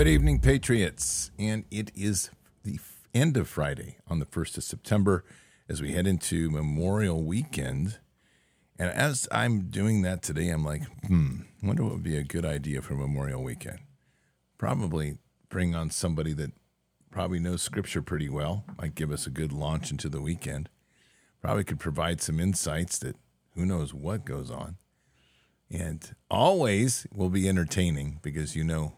Good evening, Patriots. And it is the end of Friday on the 1st of September as we head into Memorial Weekend. And as I'm doing that today, I'm like, hmm, I wonder what would be a good idea for Memorial Weekend. Probably bring on somebody that probably knows Scripture pretty well, might give us a good launch into the weekend. Probably could provide some insights that who knows what goes on. And always will be entertaining because you know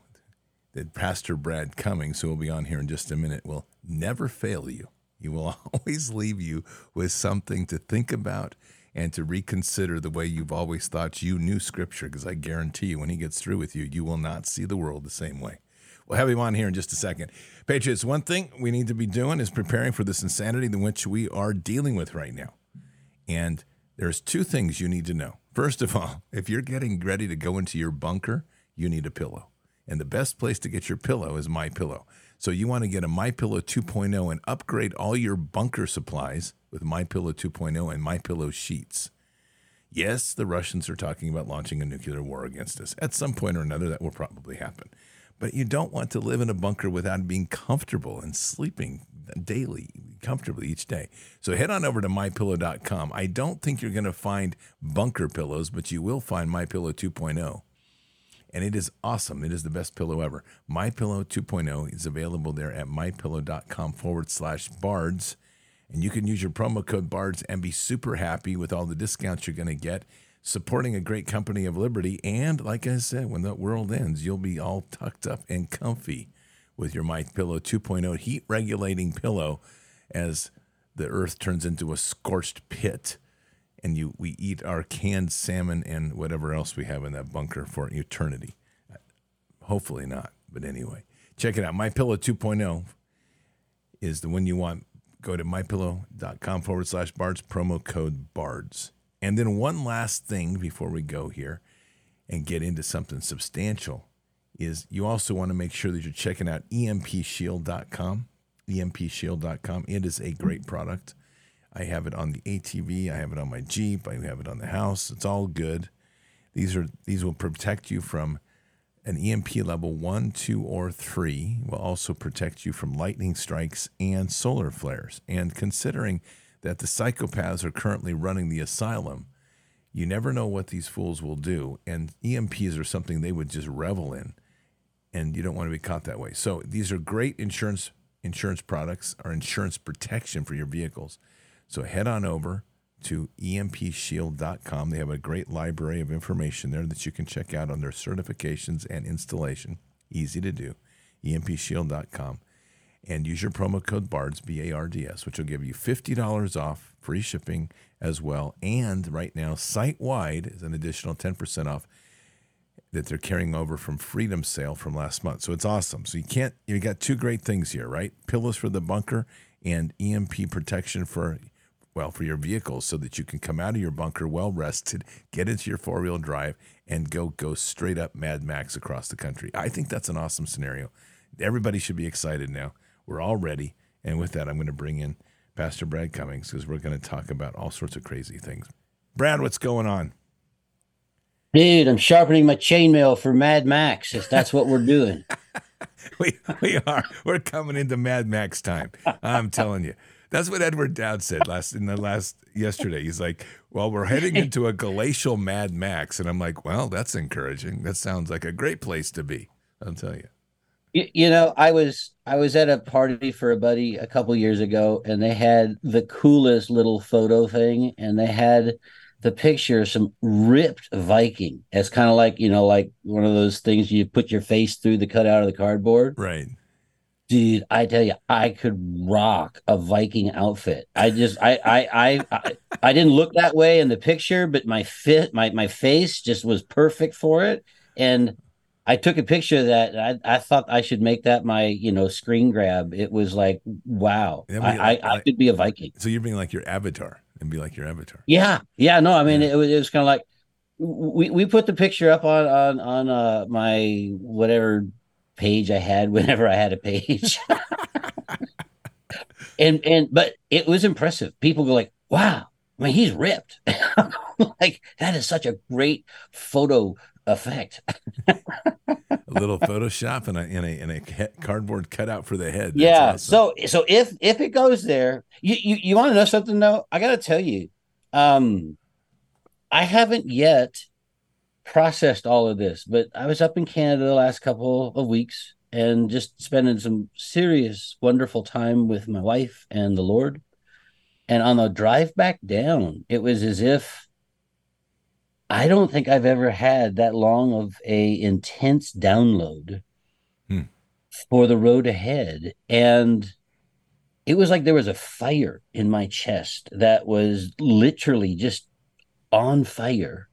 that Pastor Brad Cummings, who will be on here in just a minute, will never fail you. He will always leave you with something to think about and to reconsider the way you've always thought you knew Scripture, because I guarantee you, when he gets through with you, you will not see the world the same way. We'll have him on here in just a second. Patriots, one thing we need to be doing is preparing for this insanity in which we are dealing with right now. And there's two things you need to know. First of all, if you're getting ready to go into your bunker, you need a pillow. And the best place to get your pillow is My Pillow. So you want to get a My Pillow 2.0 and upgrade all your bunker supplies with My Pillow 2.0 and My Pillow sheets. Yes, the Russians are talking about launching a nuclear war against us. At some point or another, that will probably happen. But you don't want to live in a bunker without being comfortable and sleeping daily, comfortably each day. So head on over to mypillow.com. I don't think you're going to find bunker pillows, but you will find My Pillow 2.0 and it is awesome. It is the best pillow ever. My Pillow 2.0 is available there at mypillow.com forward slash bards. And you can use your promo code BARDS and be super happy with all the discounts you're going to get, supporting a great company of liberty. And like I said, when the world ends, you'll be all tucked up and comfy with your My Pillow 2.0 heat regulating pillow as the earth turns into a scorched pit and you we eat our canned salmon and whatever else we have in that bunker for eternity. Hopefully not, but anyway, check it out. My Pillow 2.0 is the one you want. Go to mypillow.com forward slash bards, promo code bards. And then one last thing before we go here and get into something substantial is you also want to make sure that you're checking out empshield.com. empshield.com. It is a great product. I have it on the ATV. I have it on my Jeep. I have it on the house. It's all good. These are these will protect you from an EMP level one, two, or three. Will also protect you from lightning strikes and solar flares. And considering that the psychopaths are currently running the asylum, you never know what these fools will do. And EMPs are something they would just revel in, and you don't want to be caught that way. So these are great insurance insurance products or insurance protection for your vehicles. So head on over to empshield.com. They have a great library of information there that you can check out on their certifications and installation. Easy to do. empshield.com. And use your promo code BARDS, B A R D S, which will give you $50 off, free shipping as well. And right now, site wide is an additional 10% off that they're carrying over from Freedom Sale from last month. So it's awesome. So you can't, you got two great things here, right? Pillows for the bunker and EMP protection for well for your vehicles so that you can come out of your bunker well rested, get into your four wheel drive, and go go straight up Mad Max across the country. I think that's an awesome scenario. Everybody should be excited now. We're all ready. And with that, I'm going to bring in Pastor Brad Cummings because we're going to talk about all sorts of crazy things. Brad, what's going on? Dude, I'm sharpening my chainmail for Mad Max. If that's what we're doing. we we are. We're coming into Mad Max time. I'm telling you. That's what Edward Dowd said last in the last yesterday. He's like, "Well, we're heading into a glacial Mad Max," and I'm like, "Well, that's encouraging. That sounds like a great place to be." I'll tell you. You, you know, I was I was at a party for a buddy a couple years ago, and they had the coolest little photo thing, and they had the picture of some ripped Viking. It's kind of like you know, like one of those things you put your face through the cutout of the cardboard, right? Dude i tell you i could rock a viking outfit. I just I, I i i i, didn't look that way in the picture but my fit my my face just was perfect for it. And i took a picture of that i, I thought i should make that my you know screen grab. It was like wow. I, like, I, I could be a viking. So you're being like your avatar and be like your avatar. Yeah. Yeah no i mean yeah. it was, it was kind of like we, we put the picture up on on on uh my whatever page I had whenever I had a page. and and but it was impressive. People go like, "Wow, I mean, he's ripped." like that is such a great photo effect. a little Photoshop and a and a, and a cardboard cutout for the head. That's yeah. Awesome. So so if if it goes there, you you, you want to know something though? I got to tell you, um, I haven't yet processed all of this, but I was up in Canada the last couple of weeks and just spending some serious, wonderful time with my wife and the Lord. And on the drive back down, it was as if I don't think I've ever had that long of a intense download hmm. for the road ahead. And it was like there was a fire in my chest that was literally just on fire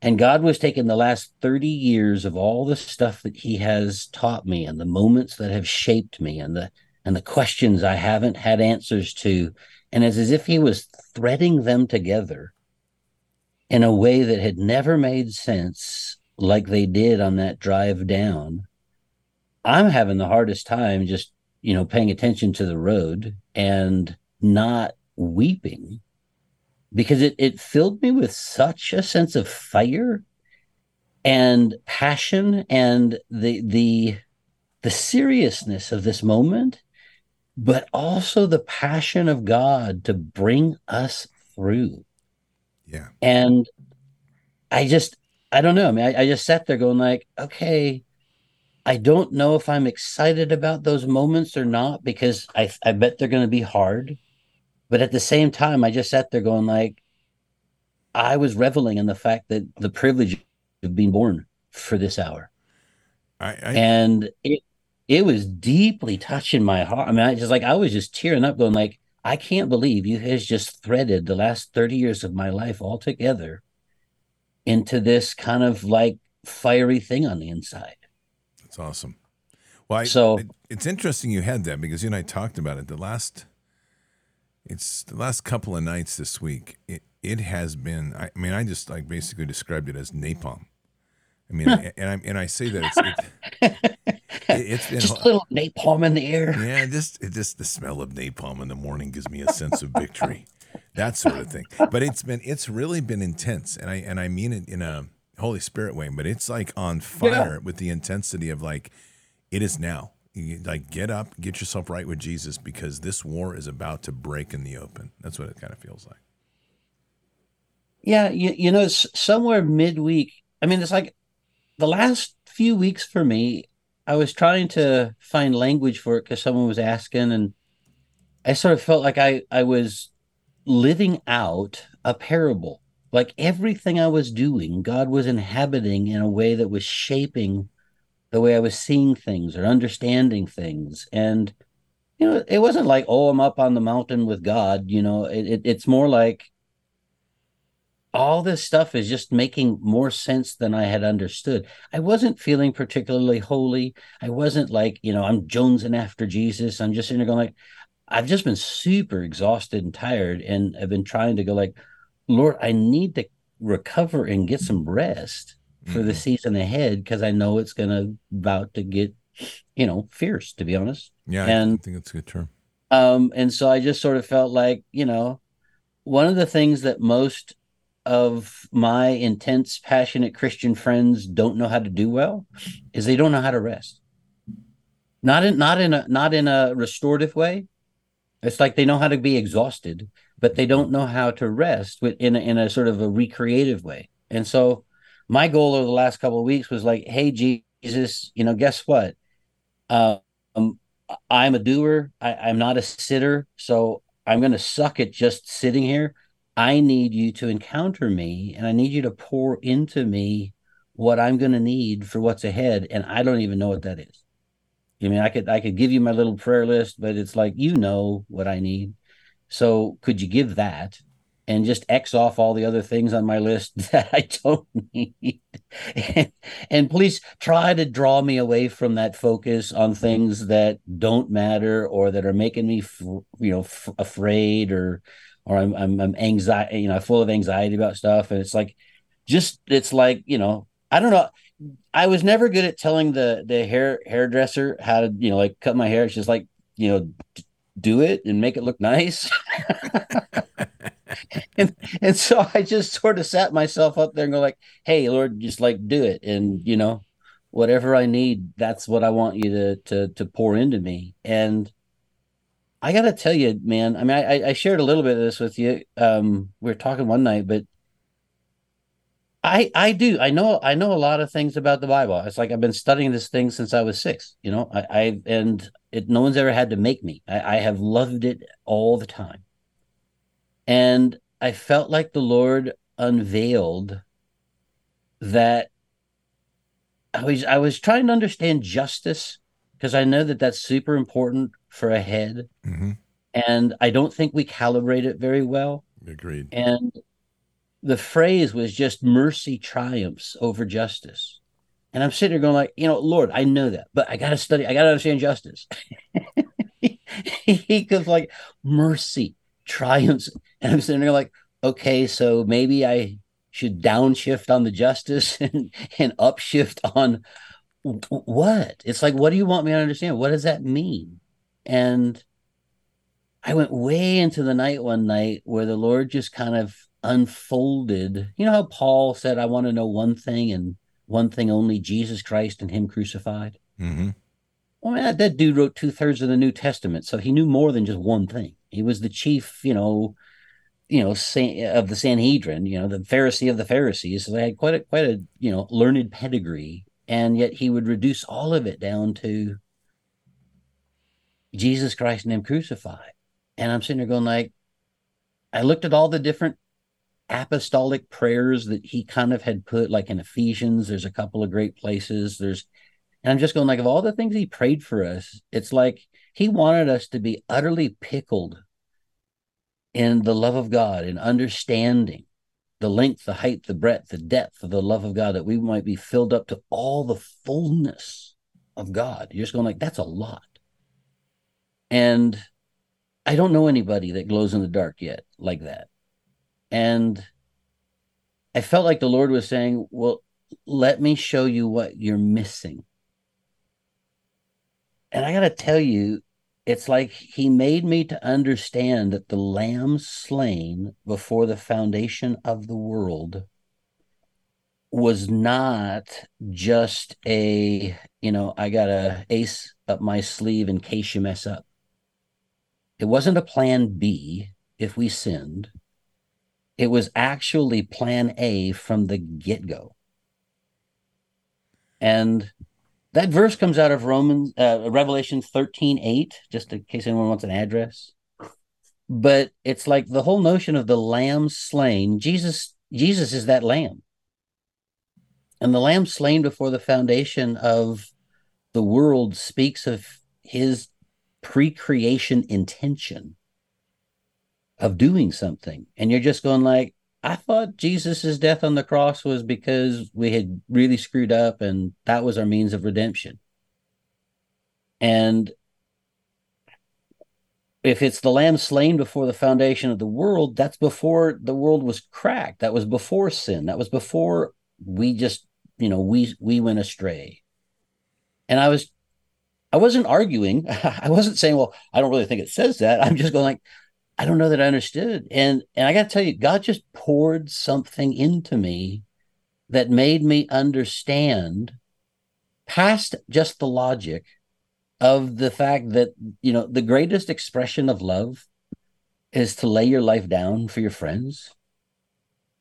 and God was taking the last 30 years of all the stuff that he has taught me and the moments that have shaped me and the and the questions I haven't had answers to. And it's as if he was threading them together in a way that had never made sense like they did on that drive down. I'm having the hardest time just, you know, paying attention to the road and not weeping because it, it filled me with such a sense of fire and passion and the the the seriousness of this moment but also the passion of god to bring us through. Yeah. And i just i don't know. I mean i, I just sat there going like okay i don't know if i'm excited about those moments or not because i i bet they're going to be hard but at the same time, I just sat there going like, I was reveling in the fact that the privilege of being born for this hour. I, I, and it it was deeply touching my heart. I mean, I just like I was just tearing up, going like, I can't believe you has just threaded the last 30 years of my life all together into this kind of like fiery thing on the inside. That's awesome. Well, I, so it, it's interesting you had that because you and I talked about it the last it's the last couple of nights this week. It it has been. I, mean, I just like basically described it as napalm. I mean, and I and I say that it's it, it's been just a little napalm in the air. Yeah, just it just the smell of napalm in the morning gives me a sense of victory, that sort of thing. But it's been it's really been intense, and I and I mean it in a Holy Spirit way. But it's like on fire yeah. with the intensity of like it is now. Like get up, get yourself right with Jesus because this war is about to break in the open. That's what it kind of feels like. Yeah, you, you know, somewhere midweek. I mean, it's like the last few weeks for me. I was trying to find language for it because someone was asking, and I sort of felt like I I was living out a parable. Like everything I was doing, God was inhabiting in a way that was shaping the way I was seeing things or understanding things. And, you know, it wasn't like, oh, I'm up on the mountain with God. You know, it, it, it's more like all this stuff is just making more sense than I had understood. I wasn't feeling particularly holy. I wasn't like, you know, I'm jonesing after Jesus. I'm just sitting there going like, I've just been super exhausted and tired. And I've been trying to go like, Lord, I need to recover and get some rest for the mm-hmm. season ahead because I know it's going to about to get, you know, fierce. To be honest. Yeah, and, I think it's a good term. Um, and so I just sort of felt like, you know, one of the things that most of my intense, passionate Christian friends don't know how to do well is they don't know how to rest. Not in not in a not in a restorative way. It's like they know how to be exhausted, but they don't know how to rest in a, in a sort of a recreative way. And so my goal over the last couple of weeks was like, hey, Jesus, you know, guess what? Um, I'm a doer. I, I'm not a sitter. So I'm going to suck at just sitting here. I need you to encounter me and I need you to pour into me what I'm going to need for what's ahead. And I don't even know what that is. I mean, I could I could give you my little prayer list, but it's like you know what I need. So could you give that? And just X off all the other things on my list that I don't need. and, and, please try to draw me away from that focus on things that don't matter or that are making me, f- you know, f- afraid or, or I'm, I'm, I'm anxiety, you know, full of anxiety about stuff. And it's like, just, it's like, you know, I don't know. I was never good at telling the, the hair hairdresser how to, you know, like cut my hair. It's just like, you know, do it and make it look nice. and and so I just sort of sat myself up there and go like, "Hey, Lord, just like do it." And you know, whatever I need, that's what I want you to to to pour into me. And I got to tell you, man. I mean, I, I shared a little bit of this with you. Um, we were talking one night, but I I do I know I know a lot of things about the Bible. It's like I've been studying this thing since I was six. You know, I, I and it no one's ever had to make me. I, I have loved it all the time, and I felt like the Lord unveiled that I was I was trying to understand justice because I know that that's super important for a head, Mm-hmm. and I don't think we calibrate it very well. Agreed. And the phrase was just mercy triumphs over justice. And I'm sitting there going like, you know, Lord, I know that, but I got to study, I got to understand justice. he goes like, mercy triumphs. And I'm sitting there like, okay, so maybe I should downshift on the justice and, and upshift on what? It's like, what do you want me to understand? What does that mean? And I went way into the night one night where the Lord just kind of unfolded. You know how Paul said, I want to know one thing and one thing only Jesus Christ and Him crucified? Mm-hmm. Well, man, that, that dude wrote two thirds of the New Testament, so he knew more than just one thing. He was the chief, you know, you know, of the Sanhedrin, you know, the Pharisee of the Pharisees. So they had quite a quite a you know learned pedigree, and yet he would reduce all of it down to Jesus Christ and Him crucified. And I'm sitting there going like, I looked at all the different apostolic prayers that he kind of had put, like in Ephesians. There's a couple of great places. There's, and I'm just going like, of all the things he prayed for us, it's like he wanted us to be utterly pickled in the love of God and understanding the length, the height, the breadth, the depth of the love of God, that we might be filled up to all the fullness of God. You're just going like, that's a lot. And I don't know anybody that glows in the dark yet like that. And I felt like the Lord was saying, Well, let me show you what you're missing. And I got to tell you, it's like he made me to understand that the lamb slain before the foundation of the world was not just a, you know, I got a ace up my sleeve in case you mess up. It wasn't a plan B if we sinned. It was actually plan A from the get go. And that verse comes out of Romans, uh, Revelation 13 8, just in case anyone wants an address. But it's like the whole notion of the lamb slain. Jesus, Jesus is that lamb. And the lamb slain before the foundation of the world speaks of his pre-creation intention of doing something and you're just going like i thought jesus's death on the cross was because we had really screwed up and that was our means of redemption and if it's the lamb slain before the foundation of the world that's before the world was cracked that was before sin that was before we just you know we we went astray and i was I wasn't arguing. I wasn't saying, well, I don't really think it says that. I'm just going like, I don't know that I understood. And and I got to tell you, God just poured something into me that made me understand past just the logic of the fact that, you know, the greatest expression of love is to lay your life down for your friends.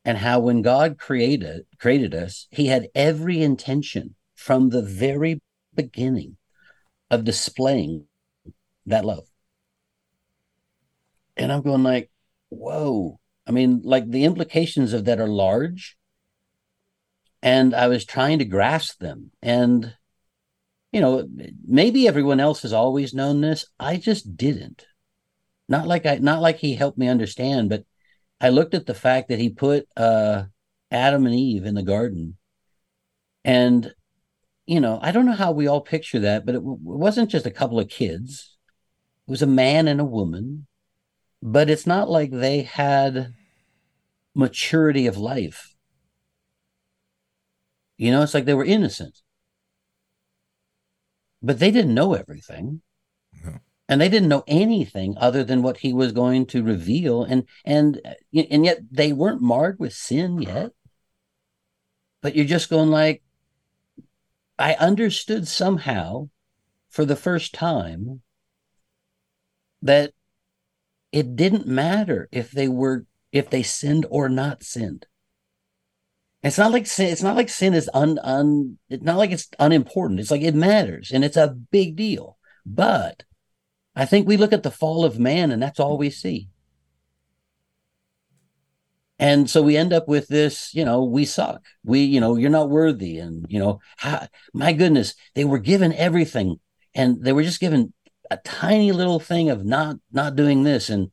And how when God created created us, he had every intention from the very beginning of displaying that love. And I'm going like, whoa. I mean, like the implications of that are large. And I was trying to grasp them. And, you know, maybe everyone else has always known this. I just didn't. Not like I not like he helped me understand, but I looked at the fact that he put uh Adam and Eve in the garden. And you know, I don't know how we all picture that, but it, w- it wasn't just a couple of kids. It was a man and a woman, but it's not like they had maturity of life. You know, it's like they were innocent, but they didn't know everything. No. and they didn't know anything other than what he was going to reveal and and uh, and yet they weren't marred with sin yet but you're just going like i understood somehow for the first time that it didn't matter if they were if they sinned or not sinned it's not like sin it's not like sin is un, un it's not like it's unimportant it's like it matters and it's a big deal but I think we look at the fall of man and that's all we see. And so we end up with this, you know, we suck. We, you know, you're not worthy. And, you know, how, my goodness, they were given everything and they were just given a tiny little thing of not, not doing this. And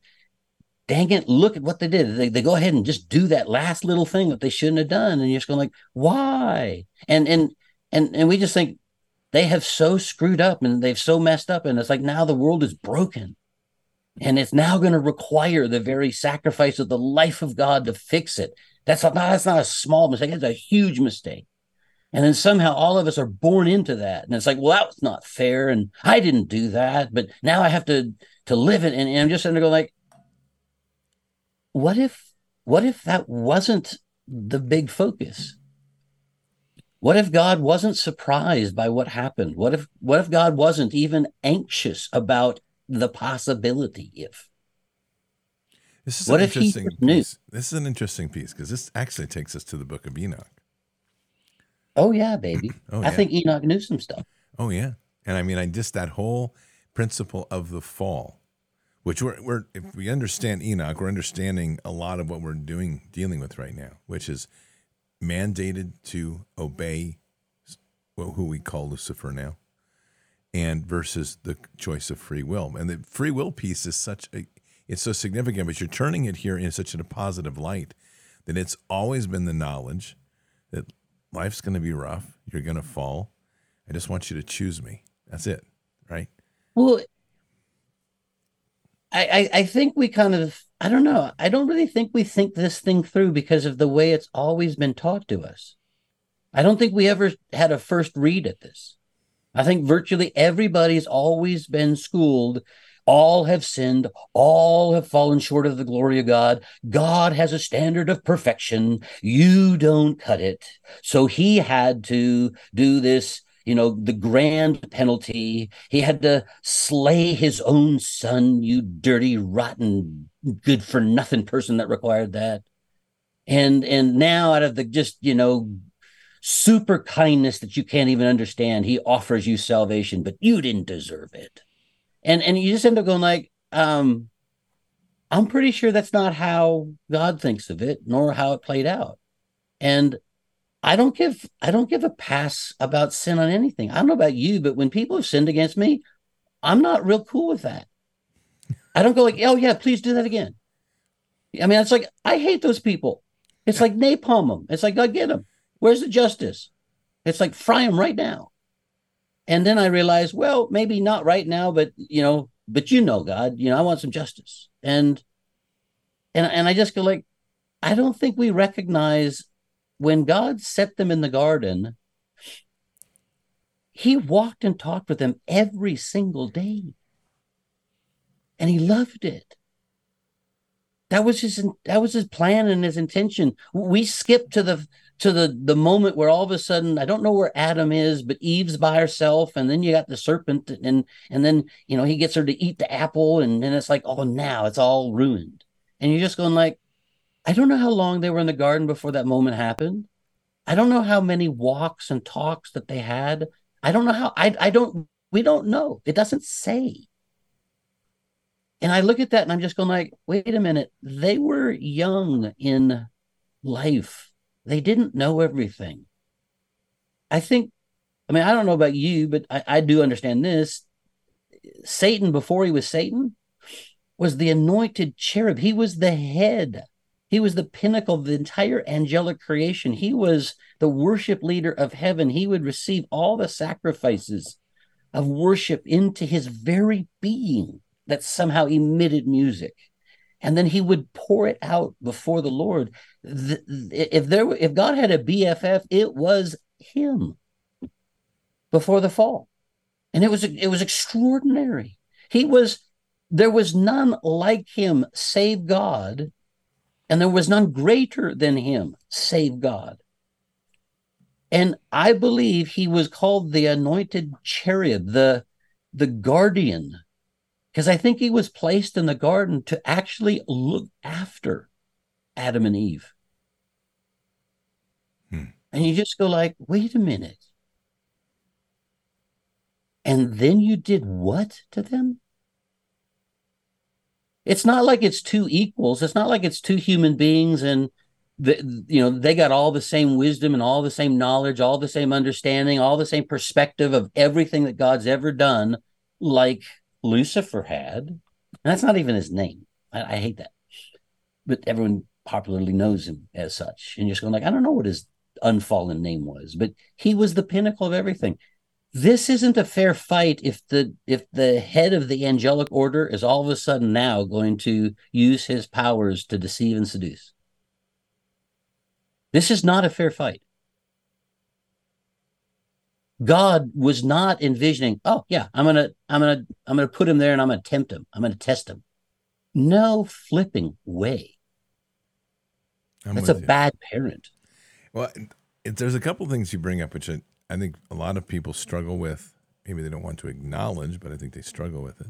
dang it, look at what they did. They, they go ahead and just do that last little thing that they shouldn't have done. And you're just going like, why? And, and, and, and we just think, they have so screwed up and they've so messed up. And it's like now the world is broken. And it's now going to require the very sacrifice of the life of God to fix it. That's not, that's not a small mistake. It's a huge mistake. And then somehow all of us are born into that. And it's like, well, that was not fair. And I didn't do that, but now I have to to live it. And, and I'm just going to go like, what if what if that wasn't the big focus? What if God wasn't surprised by what happened? What if what if God wasn't even anxious about the possibility if? This is what an interesting piece. This is an interesting piece because this actually takes us to the book of Enoch. Oh yeah, baby. oh, yeah. I think Enoch knew some stuff. Oh yeah. And I mean I just that whole principle of the fall, which we're, we're if we understand Enoch, we're understanding a lot of what we're doing dealing with right now, which is mandated to obey well, who we call Lucifer now, and versus the choice of free will. And the free will piece is such a it's so significant, but you're turning it here in such a positive light that it's always been the knowledge that life's going to be rough, you're going to fall. I just want you to choose me. That's it, right? Well, I, I, think we kind of I don't know. I don't really think we think this thing through because of the way it's always been taught to us. I don't think we ever had a first read at this. I think virtually everybody's always been schooled. All have sinned. All have fallen short of the glory of God. God has a standard of perfection. You don't cut it. So he had to do this you know, the grand penalty. He had to slay his own son, you dirty, rotten, good for nothing person that required that. And and now out of the just, you know, super kindness that you can't even understand, he offers you salvation, but you didn't deserve it. And and you just end up going like, um, I'm pretty sure that's not how God thinks of it, nor how it played out. And I don't give I don't give a pass about sin on anything. I don't know about you, but when people have sinned against me, I'm not real cool with that. I don't go like, oh yeah, please do that again. I mean, it's like I hate those people. It's like napalm them. It's like God get them. Where's the justice? It's like fry them right now. And then I realize, well, maybe not right now, but you know, but you know, God, you know, I want some justice. And and and I just go like, I don't think we recognize when God set them in the garden, he walked and talked with them every single day. And he loved it. That was his that was his plan and his intention. We skip to the to the the moment where all of a sudden I don't know where Adam is, but Eve's by herself, and then you got the serpent, and and then you know he gets her to eat the apple, and then it's like, oh, now it's all ruined, and you're just going like, I don't know how long they were in the garden before that moment happened. I don't know how many walks and talks that they had. I don't know how I I don't we don't know. It doesn't say. And I look at that and I'm just going like, wait a minute. They were young in life. They didn't know everything. I think, I mean, I don't know about you, but I, I do understand this. Satan, before he was Satan, was the anointed cherub. He was the head he was the pinnacle of the entire angelic creation. He was the worship leader of heaven. He would receive all the sacrifices of worship into his very being that somehow emitted music. And then he would pour it out before the Lord. If there, if God had a BFF, it was him before the fall, and it was it was extraordinary. He was, there was none like him save God, and there was none greater than him save God. And I believe he was called the anointed cherub, the, the guardian, because I think he was placed in the garden to actually look after Adam and Eve. And you just go like, wait a minute. And then you did what to them? It's not like it's two equals. It's not like it's two human beings and the, you know they got all the same wisdom and all the same knowledge, all the same understanding, all the same perspective of everything that God's ever done, like Lucifer had. And that's not even his name. I, I hate that, but everyone popularly knows him as such. And you're just going like, I don't know what his unfallen name was, but he was the pinnacle of everything. This isn't a fair fight if the if the head of the angelic order is all of a sudden now going to use his powers to deceive and seduce. This is not a fair fight. God was not envisioning oh yeah i'm gonna i'm gonna i'm gonna put him there and i'm gonna tempt him. I'm gonna test him. No flipping way. I'm that's a you. bad parent well there's a couple things you bring up which I, I think a lot of people struggle with. Maybe they don't want to acknowledge, but I think they struggle with it.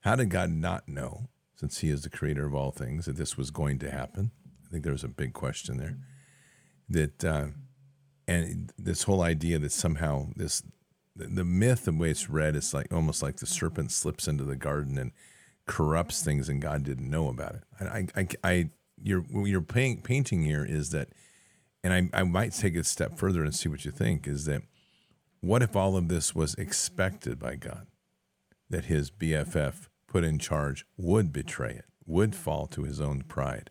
How did God not know, since He is the creator of all things, that this was going to happen? I think there was a big question there. That uh, and this whole idea that somehow this the, the myth the way it's read is like almost like the serpent slips into the garden and corrupts things, and God didn't know about it. I, I, I you're you're paint, painting here is that and I, I might take it a step further and see what you think is that what if all of this was expected by God? That his BFF put in charge would betray it, would fall to his own pride.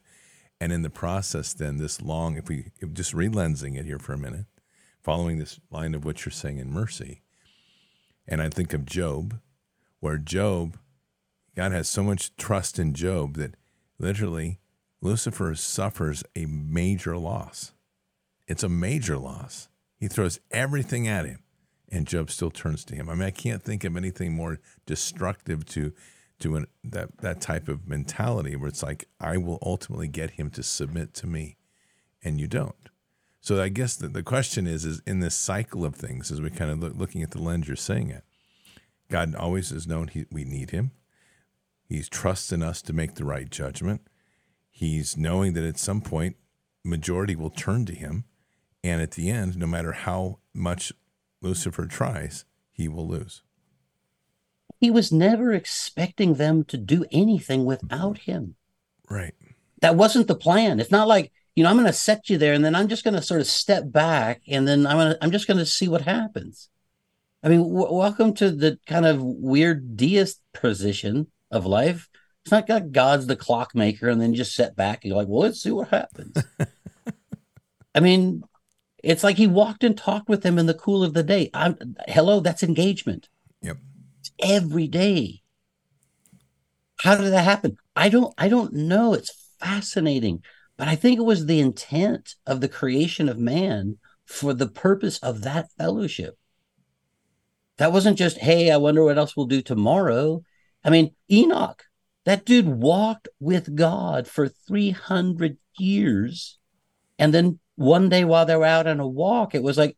And in the process, then, this long, if we if just relensing it here for a minute, following this line of what you're saying in mercy, and I think of Job, where Job, God has so much trust in Job that literally Lucifer suffers a major loss it's a major loss. He throws everything at him, and Job still turns to him. I mean, I can't think of anything more destructive to to an, that that type of mentality where it's like I will ultimately get him to submit to me, and you don't. So I guess the, the question is is in this cycle of things, as we kind of look, looking at the lens you're saying it, God always has known he, we need Him. He's trusting us to make the right judgment. He's knowing that at some point majority will turn to Him and at the end, no matter how much Lucifer tries, he will lose. He was never expecting them to do anything without him. Right. That wasn't the plan. It's not like, you know, I'm going to set you there and then I'm just going to sort of step back and then I'm going to, I'm just going to see what happens. I mean, w- welcome to the kind of weird deist position of life. It's not like God's the clockmaker and then just set back and you're like, well, let's see what happens. I mean, it's like he walked and talked with them in the cool of the day. I'm, hello, that's engagement. Yep. Every day. How did that happen? I don't I don't know. It's fascinating. But I think it was the intent of the creation of man for the purpose of that fellowship. That wasn't just, hey, I wonder what else we'll do tomorrow. I mean, Enoch, that dude walked with God for 300 years and then one day while they were out on a walk, it was like,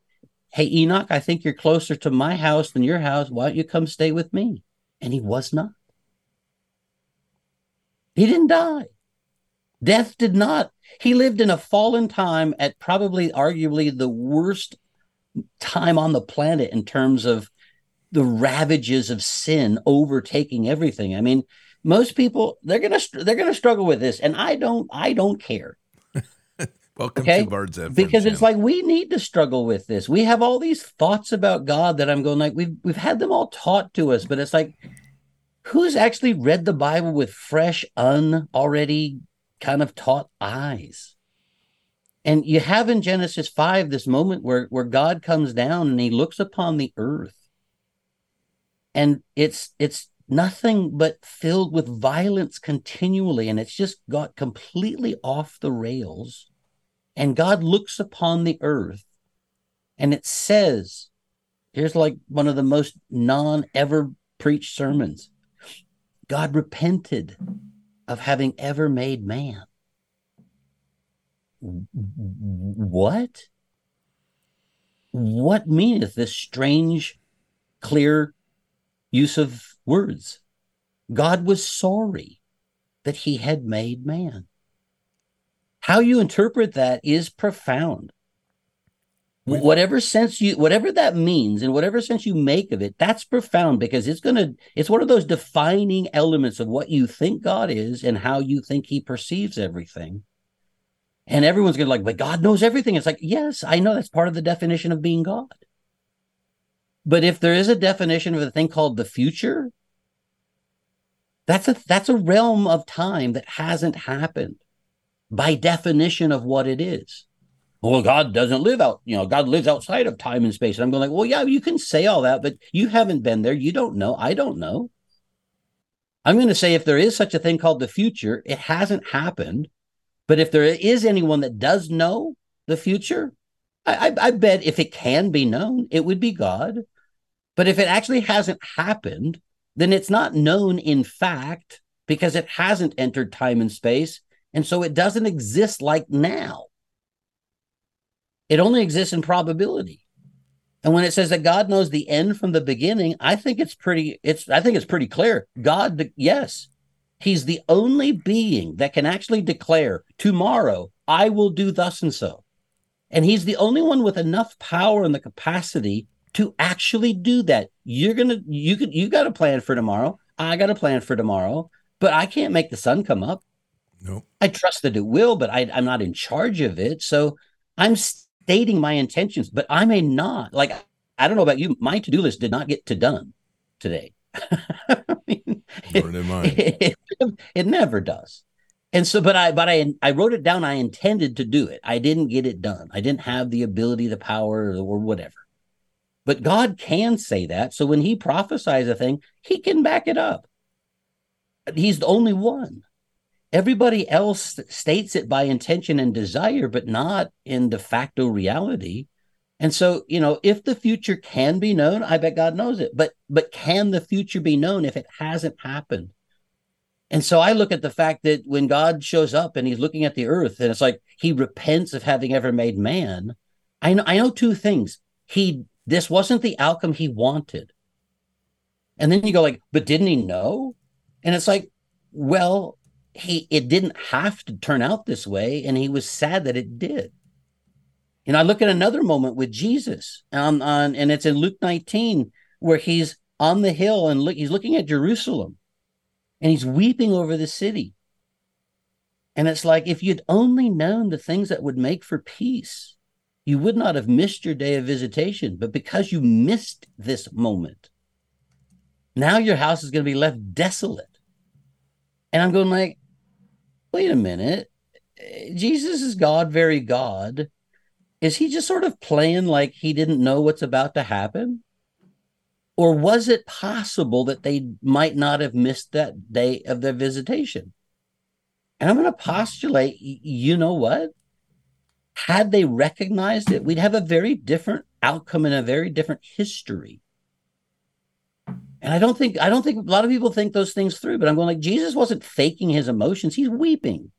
Hey, Enoch, I think you're closer to my house than your house. Why don't you come stay with me? And he was not. He didn't die. Death did not. He lived in a fallen time at probably, arguably, the worst time on the planet in terms of the ravages of sin overtaking everything. I mean, most people they're gonna they're gonna struggle with this, and I don't I don't care. Welcome okay? to Bards FM. Because it's like we need to struggle with this. We have all these thoughts about God that I'm going like we've we've had them all taught to us, but it's like who's actually read the Bible with fresh, un already kind of taught eyes? And you have in Genesis 5 this moment where, where God comes down and he looks upon the earth. And it's it's nothing but filled with violence continually. And it's just got completely off the rails. And God looks upon the earth and it says, here's like one of the most non ever preached sermons. God repented of having ever made man. What? What meaneth this strange, clear use of words? God was sorry that he had made man. How you interpret that is profound. Whatever sense you, whatever that means, and whatever sense you make of it, that's profound because it's going to, it's one of those defining elements of what you think God is and how you think he perceives everything. And everyone's going to like, but God knows everything. It's like, yes, I know that's part of the definition of being God. But if there is a definition of a thing called the future, that's a that's a realm of time that hasn't happened by definition of what it is. Well, God doesn't live out, you know, God lives outside of time and space. And I'm going like, well, yeah, you can say all that, but you haven't been there. You don't know. I don't know. I'm going to say if there is such a thing called the future, it hasn't happened. But if there is anyone that does know the future, I, I, I bet if it can be known, it would be God. But if it actually hasn't happened, then it's not known in fact because it hasn't entered time and space. And so it doesn't exist like now. It only exists in probability. And when it says that God knows the end from the beginning, I think it's pretty it's I think it's pretty clear. God yes, he's the only being that can actually declare tomorrow I will do thus and so. And he's the only one with enough power and the capacity to actually do that. You're going to you could you got a plan for tomorrow. I got a plan for tomorrow, but I can't make the sun come up. No. Nope. I trust that it will, but I, I'm not in charge of it. So I'm stating my intentions, but I may not. Like, I don't know about you. My to do list did not get to done today. I mean, it, it, it, never does. And so, but I, but I, I wrote it down. I intended to do it. I didn't get it done. I didn't have the ability, the power, or whatever. But God can say that. So when He prophesies a thing, He can back it up. He's the only one. Everybody else states it by intention and desire, but not in de facto reality. And so, you know, if the future can be known, I bet God knows it. But but can the future be known if it hasn't happened? And so I look at the fact that when God shows up and he's looking at the earth and it's like he repents of having ever made man, I know I know two things. He this wasn't the outcome he wanted. And then you go like, but didn't he know? And it's like, well, he it didn't have to turn out this way and he was sad that it did. And i look at another moment with jesus on, on and it's in luke 19 where he's on the hill and look he's looking at jerusalem and he's weeping over the city. And it's like if you'd only known the things that would make for peace you would not have missed your day of visitation. But because you missed this moment now your house is going to be left desolate. And i'm going like wait a minute. Jesus is God, very God. Is he just sort of playing like he didn't know what's about to happen? Or was it possible that they might not have missed that day of their visitation? And I'm going to postulate, you know what? Had they recognized it, we'd have a very different outcome and a very different history. And I don't think I don't think a lot of people think those things through, but I'm going like Jesus wasn't faking his emotions, he's weeping.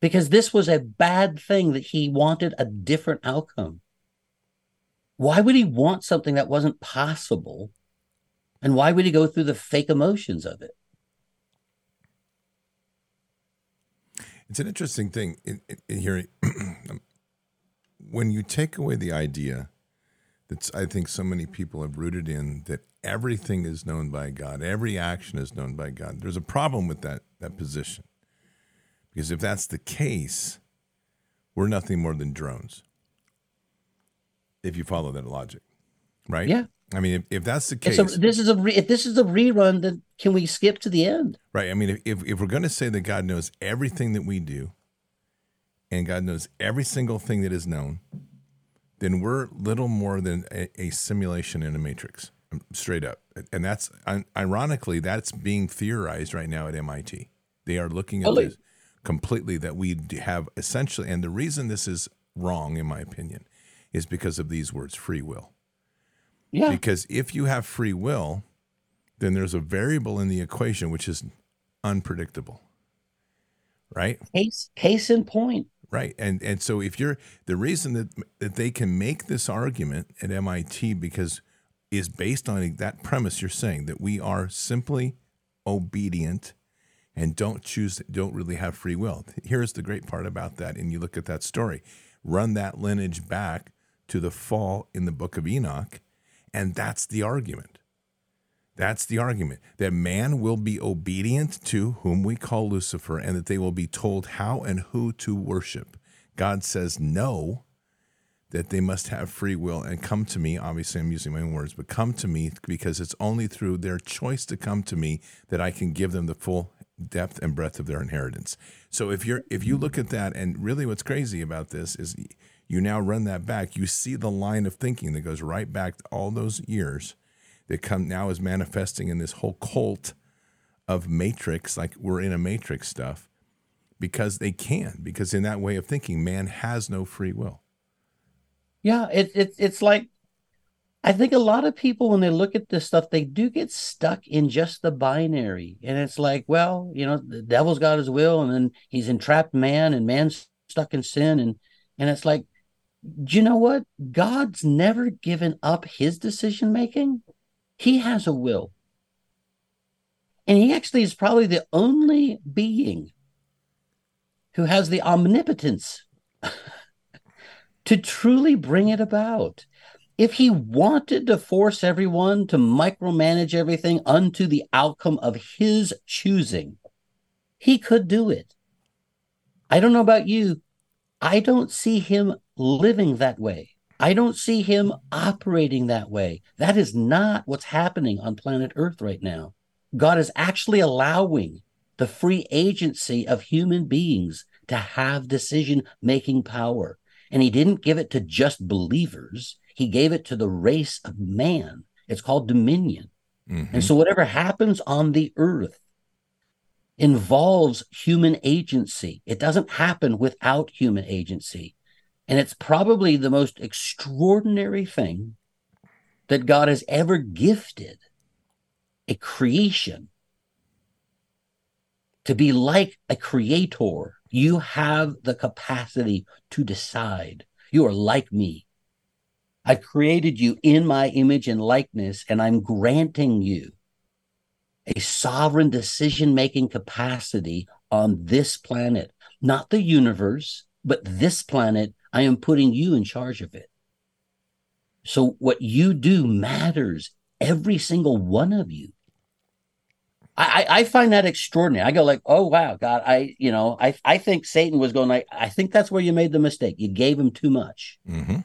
Because this was a bad thing that he wanted a different outcome. Why would he want something that wasn't possible? And why would he go through the fake emotions of it? It's an interesting thing in, in, when you take away the idea that I think so many people have rooted in that everything is known by God, every action is known by God. There's a problem with that that position. Because if that's the case, we're nothing more than drones. If you follow that logic, right? Yeah. I mean, if, if that's the case, a, this is a re, if this is a rerun, then can we skip to the end? Right. I mean, if, if, if we're going to say that God knows everything that we do, and God knows every single thing that is known, then we're little more than a, a simulation in a matrix straight up. And that's ironically that's being theorized right now at MIT. They are looking at this completely that we have essentially, and the reason this is wrong, in my opinion, is because of these words free will. Yeah. Because if you have free will, then there's a variable in the equation which is unpredictable. Right? Case case in point. Right. And and so if you're the reason that that they can make this argument at MIT because is based on that premise you're saying that we are simply obedient and don't choose don't really have free will. Here's the great part about that and you look at that story. Run that lineage back to the fall in the book of Enoch and that's the argument. That's the argument that man will be obedient to whom we call Lucifer and that they will be told how and who to worship. God says no, that they must have free will and come to me. Obviously, I'm using my own words, but come to me because it's only through their choice to come to me that I can give them the full depth and breadth of their inheritance. So if you're if you look at that and really what's crazy about this is you now run that back, you see the line of thinking that goes right back all those years that come now is manifesting in this whole cult of matrix, like we're in a matrix stuff, because they can, because in that way of thinking, man has no free will. Yeah, it, it it's like I think a lot of people when they look at this stuff, they do get stuck in just the binary. And it's like, well, you know, the devil's got his will and then he's entrapped man and man's stuck in sin. And and it's like, do you know what? God's never given up his decision making. He has a will. And he actually is probably the only being who has the omnipotence to truly bring it about. If he wanted to force everyone to micromanage everything unto the outcome of his choosing, he could do it. I don't know about you. I don't see him living that way. I don't see him operating that way. That is not what's happening on planet Earth right now. God is actually allowing the free agency of human beings to have decision making power. And he didn't give it to just believers, he gave it to the race of man. It's called dominion. Mm-hmm. And so, whatever happens on the earth involves human agency. It doesn't happen without human agency. And it's probably the most extraordinary thing that God has ever gifted a creation to be like a creator. You have the capacity to decide. You are like me. I created you in my image and likeness, and I'm granting you a sovereign decision making capacity on this planet, not the universe, but this planet I am putting you in charge of it. So what you do matters, every single one of you. I, I find that extraordinary. I go like, oh wow, God, I you know, I I think Satan was going like, I think that's where you made the mistake. You gave him too much. Mm-hmm.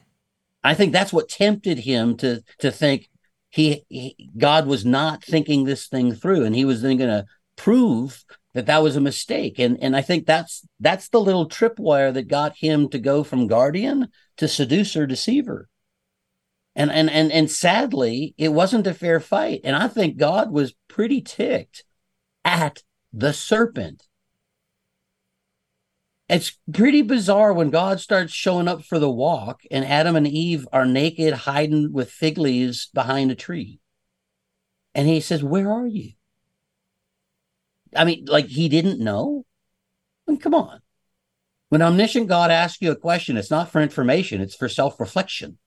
I think that's what tempted him to to think he, he God was not thinking this thing through, and he was then going to prove that that was a mistake and and i think that's that's the little tripwire that got him to go from guardian to seducer deceiver and and and and sadly it wasn't a fair fight and i think god was pretty ticked at the serpent it's pretty bizarre when god starts showing up for the walk and adam and eve are naked hiding with fig leaves behind a tree and he says where are you I mean, like he didn't know? I mean, come on. When omniscient God asks you a question, it's not for information, it's for self reflection.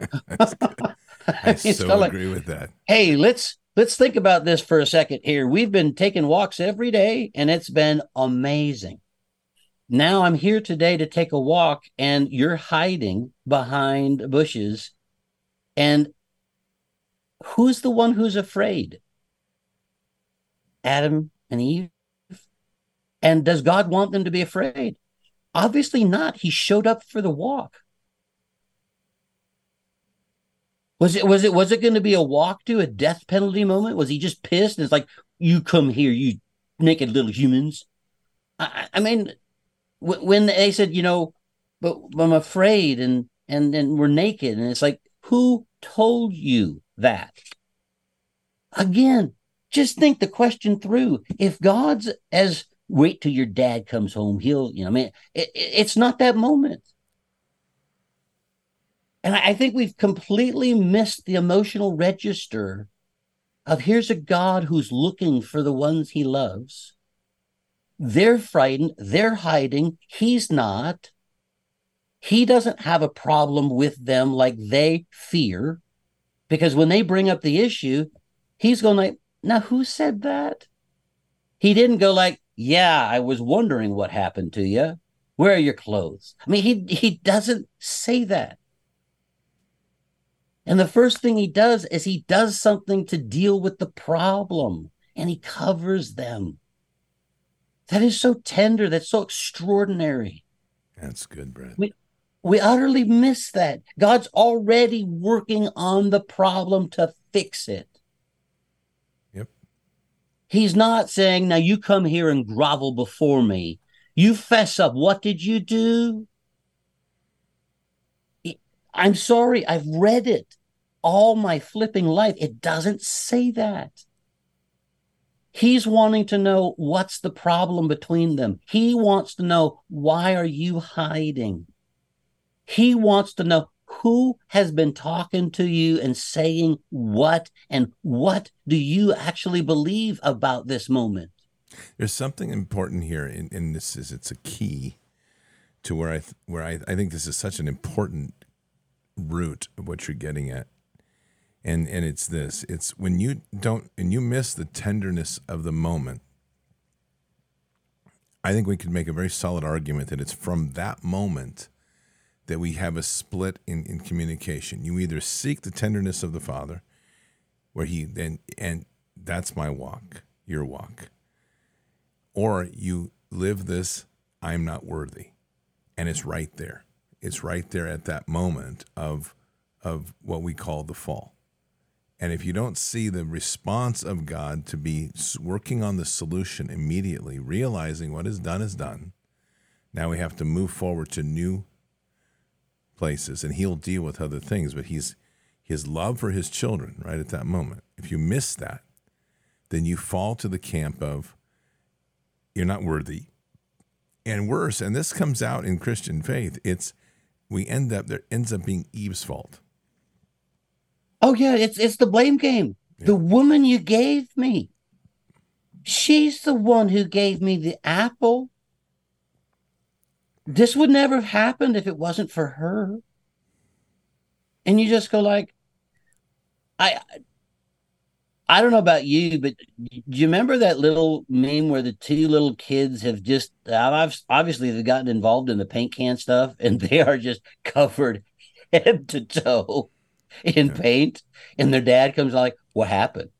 I so agree with that. Hey, let's let's think about this for a second here. We've been taking walks every day and it's been amazing. Now I'm here today to take a walk and you're hiding behind bushes. And who's the one who's afraid? Adam and Eve? And does God want them to be afraid? Obviously not. He showed up for the walk. Was it was it was it going to be a walk to a death penalty moment? Was he just pissed? And it's like, you come here, you naked little humans. I, I mean, when they said, you know, but I'm afraid and and and we're naked, and it's like, who told you that? Again, just think the question through. If God's as wait till your dad comes home, he'll, you know, I mean, it, it's not that moment. And I think we've completely missed the emotional register of here's a God who's looking for the ones he loves. They're frightened, they're hiding, he's not. He doesn't have a problem with them like they fear because when they bring up the issue, he's going like, "Now who said that?" He didn't go like, "Yeah, I was wondering what happened to you. Where are your clothes?" I mean, he he doesn't say that. And the first thing he does is he does something to deal with the problem and he covers them. That is so tender. That's so extraordinary. That's good, Brad. We, we utterly miss that. God's already working on the problem to fix it. Yep. He's not saying, now you come here and grovel before me. You fess up. What did you do? I'm sorry, I've read it all my flipping life. It doesn't say that. He's wanting to know what's the problem between them. He wants to know why are you hiding? He wants to know who has been talking to you and saying what and what do you actually believe about this moment? There's something important here, and, this is it's a key to where I where I, I think this is such an important root of what you're getting at. And and it's this it's when you don't and you miss the tenderness of the moment i think we could make a very solid argument that it's from that moment that we have a split in, in communication. You either seek the tenderness of the father where he then and that's my walk your walk or you live this i'm not worthy and it's right there it's right there at that moment of of what we call the fall and if you don't see the response of God to be working on the solution immediately, realizing what is done is done, now we have to move forward to new places and he'll deal with other things. But he's his love for his children right at that moment. If you miss that, then you fall to the camp of you're not worthy. And worse, and this comes out in Christian faith, it's we end up there ends up being Eve's fault Oh yeah, it's it's the blame game. Yeah. The woman you gave me. She's the one who gave me the apple. This would never have happened if it wasn't for her. And you just go like I I don't know about you, but do you remember that little meme where the two little kids have just obviously they've gotten involved in the paint can stuff and they are just covered head to toe in paint, and their dad comes like, "What happened?"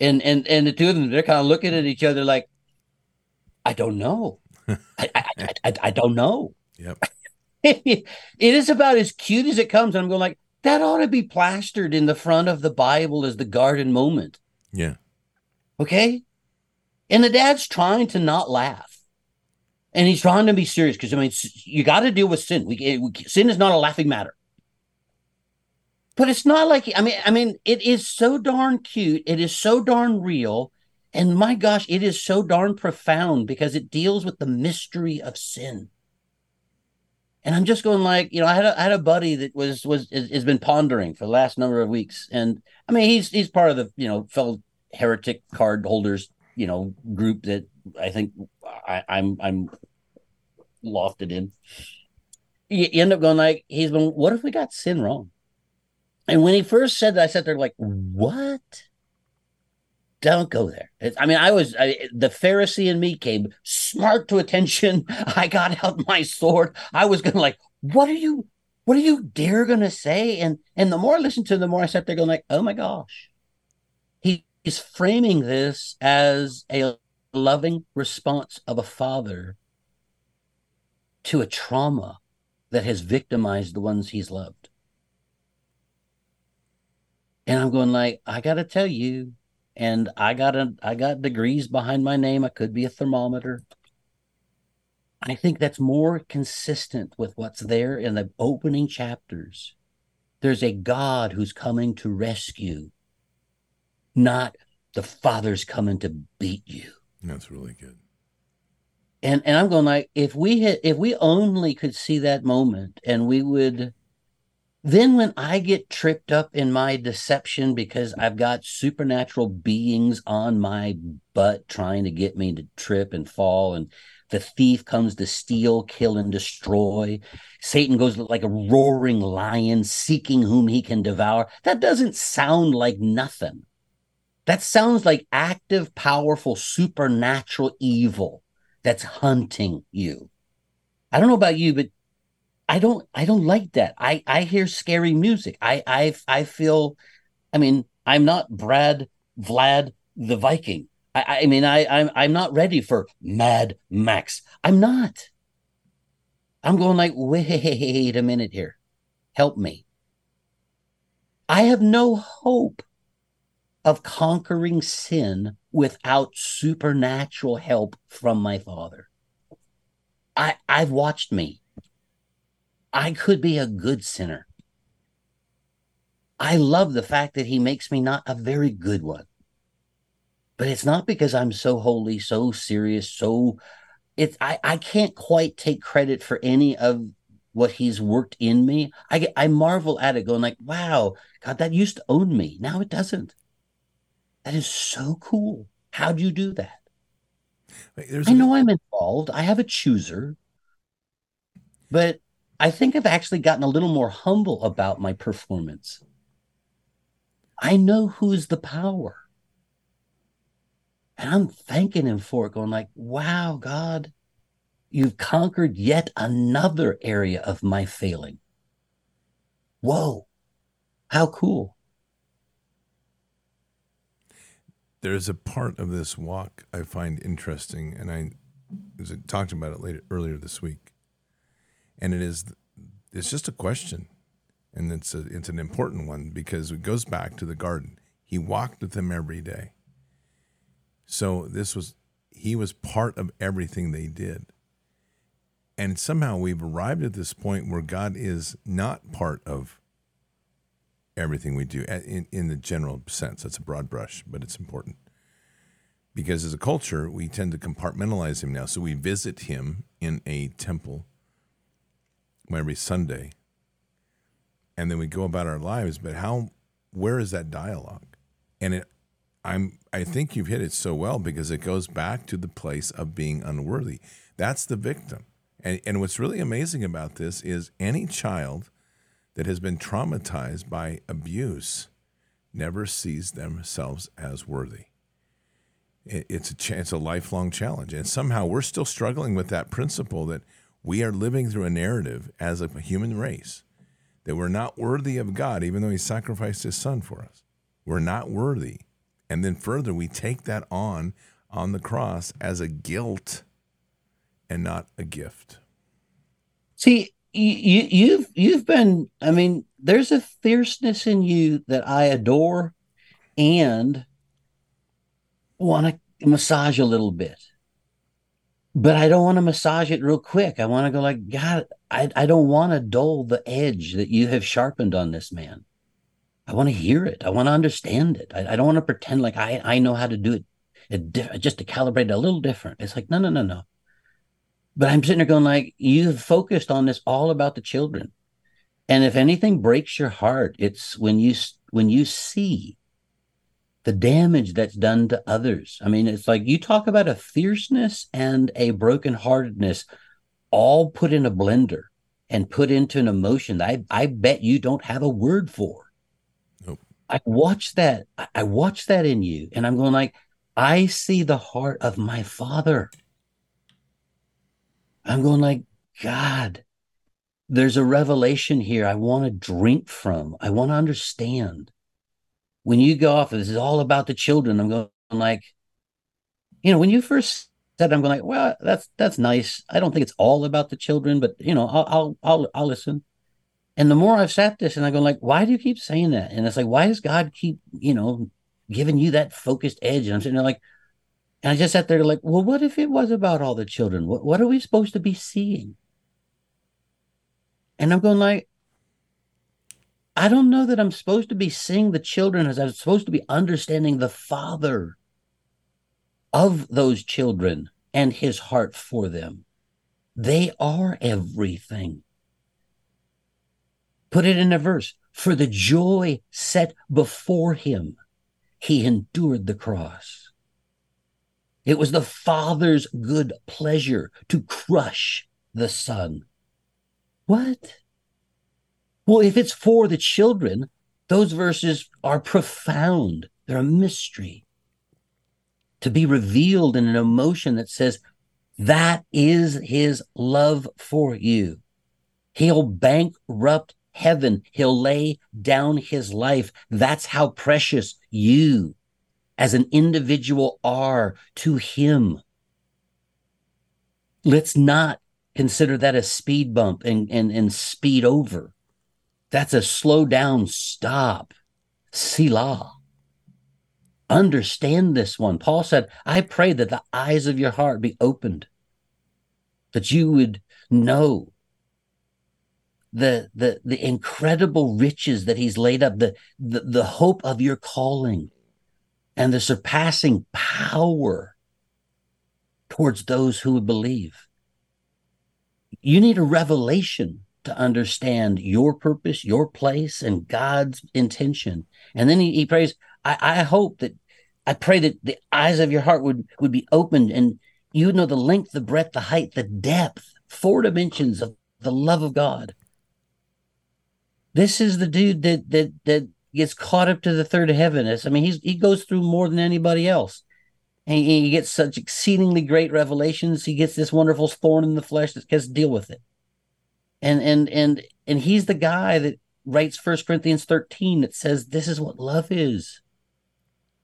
And and and the two of them they're kind of looking at each other like, "I don't know. I, I, I, I, don't know." Yep. it is about as cute as it comes, and I'm going like, that ought to be plastered in the front of the Bible as the garden moment. Yeah. Okay. And the dad's trying to not laugh. And he's trying to be serious because I mean, you got to deal with sin. We, we, sin is not a laughing matter but it's not like I mean, I mean, it is so darn cute. It is so darn real. And my gosh, it is so darn profound because it deals with the mystery of sin. And I'm just going like, you know, I had a, I had a buddy that was was has been pondering for the last number of weeks, and I mean, he's he's part of the you know fellow heretic card holders you know group that I think I, I'm I'm lofted in. You, you end up going like, he's been. What if we got sin wrong? And when he first said that, I sat there like, what? Don't go there. I mean, I was I, the Pharisee in me came smart to attention. I got out my sword. I was gonna like, what are you, what are you dare gonna say? And and the more I listened to, him, the more I sat there going like, oh my gosh, he, is framing this as a loving response of a father to a trauma that has victimized the ones he's loved. And I'm going like, I gotta tell you, and I got a I got degrees behind my name. I could be a thermometer. I think that's more consistent with what's there in the opening chapters. There's a God who's coming to rescue, not the Father's coming to beat you. That's really good. And and I'm going like, if we had if we only could see that moment and we would then when I get tripped up in my deception because I've got supernatural beings on my butt trying to get me to trip and fall, and the thief comes to steal, kill, and destroy. Satan goes like a roaring lion seeking whom he can devour. That doesn't sound like nothing. That sounds like active, powerful, supernatural evil that's hunting you. I don't know about you, but I don't I don't like that. I I hear scary music. I I I feel I mean, I'm not Brad Vlad the Viking. I I mean I I'm I'm not ready for Mad Max. I'm not. I'm going like, wait a minute here. Help me. I have no hope of conquering sin without supernatural help from my father. I I've watched me. I could be a good sinner. I love the fact that he makes me not a very good one. But it's not because I'm so holy, so serious, so it's I, I can't quite take credit for any of what he's worked in me. I get I marvel at it, going like, wow, God, that used to own me. Now it doesn't. That is so cool. How'd you do that? There's I know i I'm involved. I have a chooser, but I think I've actually gotten a little more humble about my performance. I know who's the power. And I'm thanking him for it, going like, wow, God, you've conquered yet another area of my failing. Whoa, how cool. There's a part of this walk I find interesting, and I talking about it later earlier this week and it is it's just a question, and it's a, it's an important one because it goes back to the garden. He walked with them every day. So this was he was part of everything they did. And somehow we've arrived at this point where God is not part of everything we do in, in the general sense. That's a broad brush, but it's important. Because as a culture, we tend to compartmentalize him now. So we visit him in a temple every Sunday, and then we go about our lives. But how? Where is that dialogue? And it, I'm. I think you've hit it so well because it goes back to the place of being unworthy. That's the victim. And and what's really amazing about this is any child that has been traumatized by abuse never sees themselves as worthy. it's a it's a lifelong challenge, and somehow we're still struggling with that principle that we are living through a narrative as a human race that we're not worthy of God, even though He sacrificed His Son for us. We're not worthy. And then further, we take that on on the cross as a guilt and not a gift. See, you, you've you've been. I mean, there's a fierceness in you that I adore, and want to massage a little bit but I don't want to massage it real quick. I want to go like, God, I, I don't want to dull the edge that you have sharpened on this man. I want to hear it. I want to understand it. I, I don't want to pretend like I, I know how to do it, it just to calibrate it a little different. It's like, no, no, no, no. But I'm sitting there going like, you've focused on this all about the children. And if anything breaks your heart, it's when you, when you see the damage that's done to others. I mean, it's like you talk about a fierceness and a brokenheartedness all put in a blender and put into an emotion that I, I bet you don't have a word for. Nope. I watch that. I watch that in you, and I'm going like, I see the heart of my father. I'm going like, God, there's a revelation here I want to drink from. I want to understand when you go off, this is all about the children. I'm going like, you know, when you first said, I'm going like, well, that's that's nice. I don't think it's all about the children, but you know, I'll I'll I'll, I'll listen. And the more I've sat this, and I go like, why do you keep saying that? And it's like, why does God keep, you know, giving you that focused edge? And I'm sitting there like, and I just sat there like, well, what if it was about all the children? What what are we supposed to be seeing? And I'm going like, I don't know that I'm supposed to be seeing the children as I'm supposed to be understanding the father of those children and his heart for them. They are everything. Put it in a verse. For the joy set before him, he endured the cross. It was the Father's good pleasure to crush the Son. What? Well, if it's for the children, those verses are profound. They're a mystery to be revealed in an emotion that says, that is his love for you. He'll bankrupt heaven. He'll lay down his life. That's how precious you as an individual are to him. Let's not consider that a speed bump and, and, and speed over. That's a slow down stop. Selah. Understand this one. Paul said, I pray that the eyes of your heart be opened, that you would know the the the incredible riches that he's laid up, the the, the hope of your calling, and the surpassing power towards those who would believe. You need a revelation to understand your purpose, your place, and God's intention. And then he, he prays, I, I hope that I pray that the eyes of your heart would, would be opened and you would know the length, the breadth, the height, the depth, four dimensions of the love of God. This is the dude that that that gets caught up to the third heaven. I mean, he's he goes through more than anybody else. And he, he gets such exceedingly great revelations. He gets this wonderful thorn in the flesh that gets to deal with it. And and and and he's the guy that writes First Corinthians 13 that says this is what love is.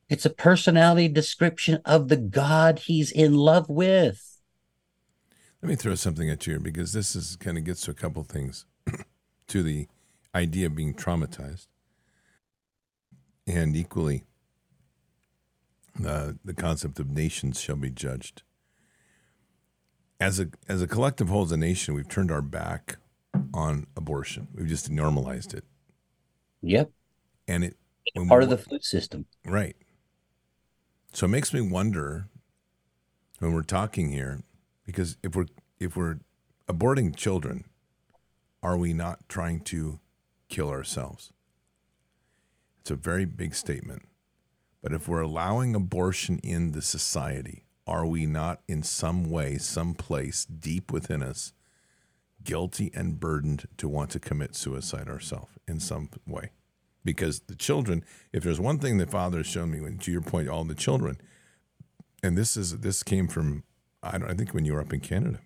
It's a personality description of the God he's in love with. Let me throw something at you here because this is kind of gets to a couple things to the idea of being traumatized, and equally the the concept of nations shall be judged. As a as a collective whole, as a nation, we've turned our back on abortion. We've just normalized it. Yep. And it part of the food system. Right. So it makes me wonder when we're talking here, because if we're if we're aborting children, are we not trying to kill ourselves. It's a very big statement. But if we're allowing abortion in the society, are we not in some way, some place deep within us, guilty and burdened to want to commit suicide ourselves in some way? Because the children, if there's one thing the Father has shown me, when to your point, all the children, and this is this came from I don't I think when you were up in Canada,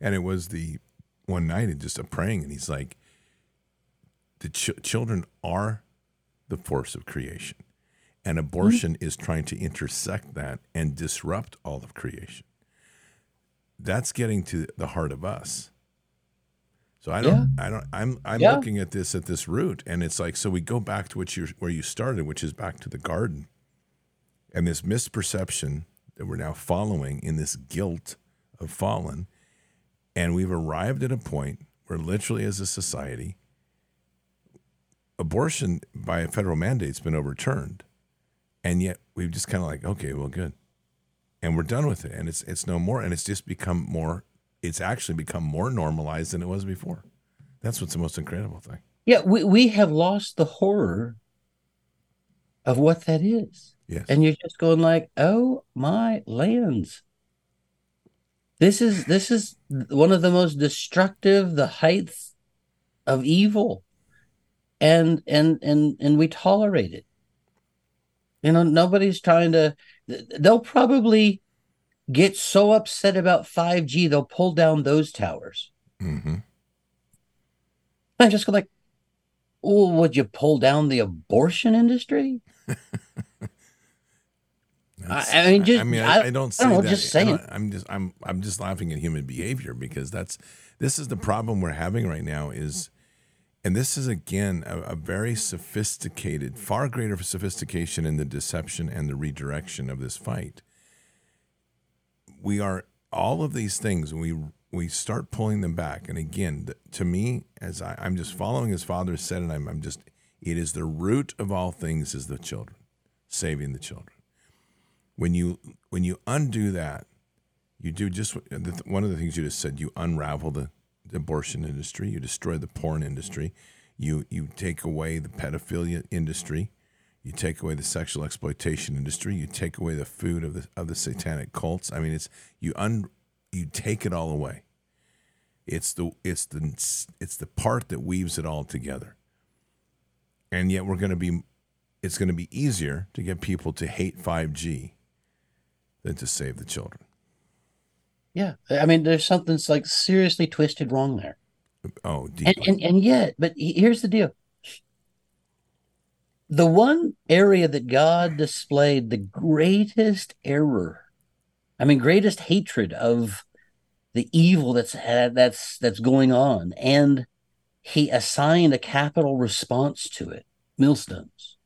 and it was the one night and just a praying, and he's like, the ch- children are the force of creation, and abortion mm-hmm. is trying to intersect that and disrupt all of creation. That's getting to the heart of us. So I don't, yeah. I don't, I'm, I'm yeah. looking at this at this root, and it's like, so we go back to what you where you started, which is back to the garden, and this misperception that we're now following in this guilt of fallen and we've arrived at a point where, literally, as a society, abortion by a federal mandate has been overturned. And yet we've just kind of like, okay, well, good. And we're done with it. And it's, it's no more. And it's just become more, it's actually become more normalized than it was before. That's what's the most incredible thing. Yeah, we, we have lost the horror of what that is. Yes. And you're just going like, oh my lands. This is this is one of the most destructive, the heights of evil, and and and and we tolerate it. You know, nobody's trying to. They'll probably get so upset about five G they'll pull down those towers. Mm-hmm. I just go like, "Oh, would you pull down the abortion industry?" I, I, mean, just I mean, I, I don't say I don't know, that. Just saying. I'm just I'm I'm just laughing at human behavior because that's this is the problem we're having right now is, and this is again a, a very sophisticated, far greater sophistication in the deception and the redirection of this fight. We are all of these things. We we start pulling them back, and again, to me, as I, I'm just following as Father said, and I'm, I'm just it is the root of all things is the children, saving the children when you when you undo that, you do just one of the things you just said. You unravel the abortion industry, you destroy the porn industry, you you take away the pedophilia industry, you take away the sexual exploitation industry, you take away the food of the of the satanic cults. I mean, it's you un you take it all away. It's the it's the it's the part that weaves it all together. And yet we're going to be it's going to be easier to get people to hate 5G than to save the children. Yeah, I mean, there's something like seriously twisted wrong there. Oh, and, and and yet, but here's the deal: the one area that God displayed the greatest error, I mean, greatest hatred of the evil that's that's that's going on, and He assigned a capital response to it, millstones.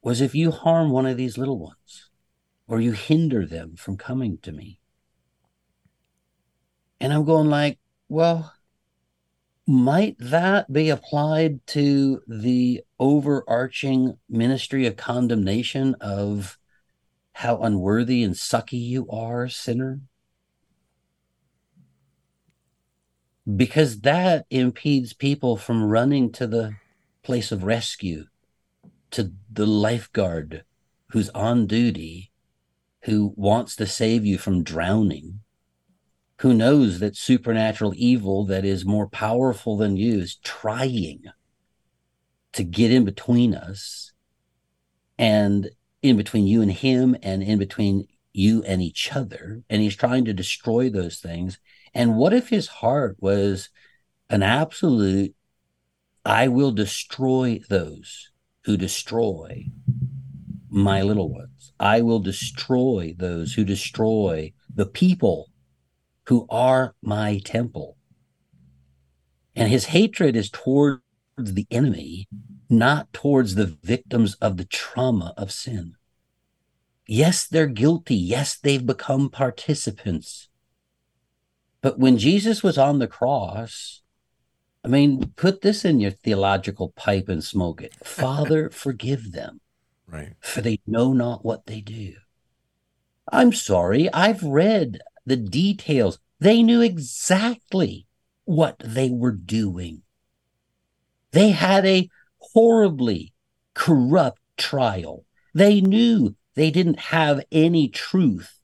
Was if you harm one of these little ones, or you hinder them from coming to me. And I'm going like, well, might that be applied to the overarching ministry of condemnation of how unworthy and sucky you are, sinner? Because that impedes people from running to the place of rescue, to the lifeguard who's on duty, who wants to save you from drowning who knows that supernatural evil that is more powerful than you is trying to get in between us and in between you and him and in between you and each other. And he's trying to destroy those things. And what if his heart was an absolute i will destroy those who destroy my little ones. I will destroy those who destroy the people who are my temple. And his hatred is towards the enemy, not towards the victims of the trauma of sin. Yes, they're guilty. Yes, they've become participants. But when Jesus was on the cross, I mean, put this in your theological pipe and smoke it. Father, forgive them. Right. For they know not what they do. I'm sorry. I've read the details. They knew exactly what they were doing. They had a horribly corrupt trial. They knew they didn't have any truth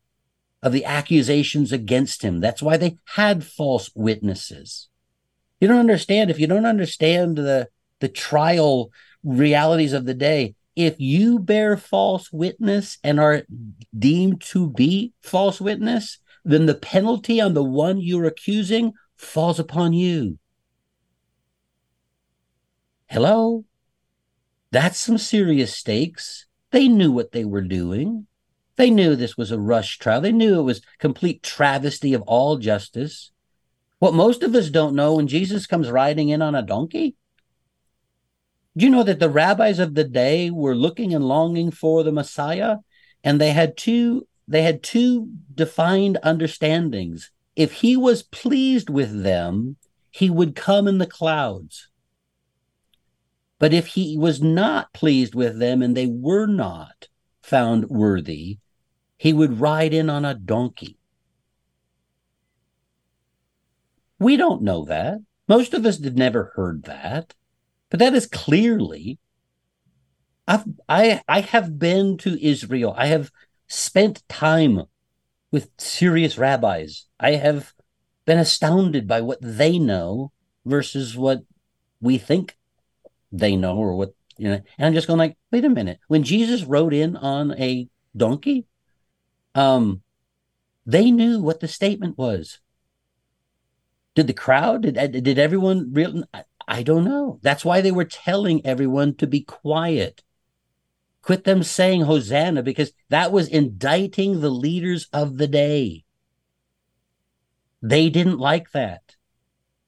of the accusations against him. That's why they had false witnesses. You don't understand. If you don't understand the, the trial realities of the day, if you bear false witness and are deemed to be false witness, then the penalty on the one you're accusing falls upon you. Hello? That's some serious stakes. They knew what they were doing. They knew this was a rush trial. They knew it was complete travesty of all justice. What most of us don't know when Jesus comes riding in on a donkey, do you know that the rabbis of the day were looking and longing for the Messiah? And they had two they had two defined understandings. If he was pleased with them, he would come in the clouds. But if he was not pleased with them and they were not found worthy, he would ride in on a donkey. We don't know that. Most of us have never heard that. But that is clearly I've I I have been to Israel. I have spent time with serious rabbis. I have been astounded by what they know versus what we think they know or what you know. And I'm just going like, wait a minute. When Jesus rode in on a donkey, um, they knew what the statement was. Did the crowd? Did did everyone real? I, I don't know. That's why they were telling everyone to be quiet. Quit them saying Hosanna because that was indicting the leaders of the day. They didn't like that.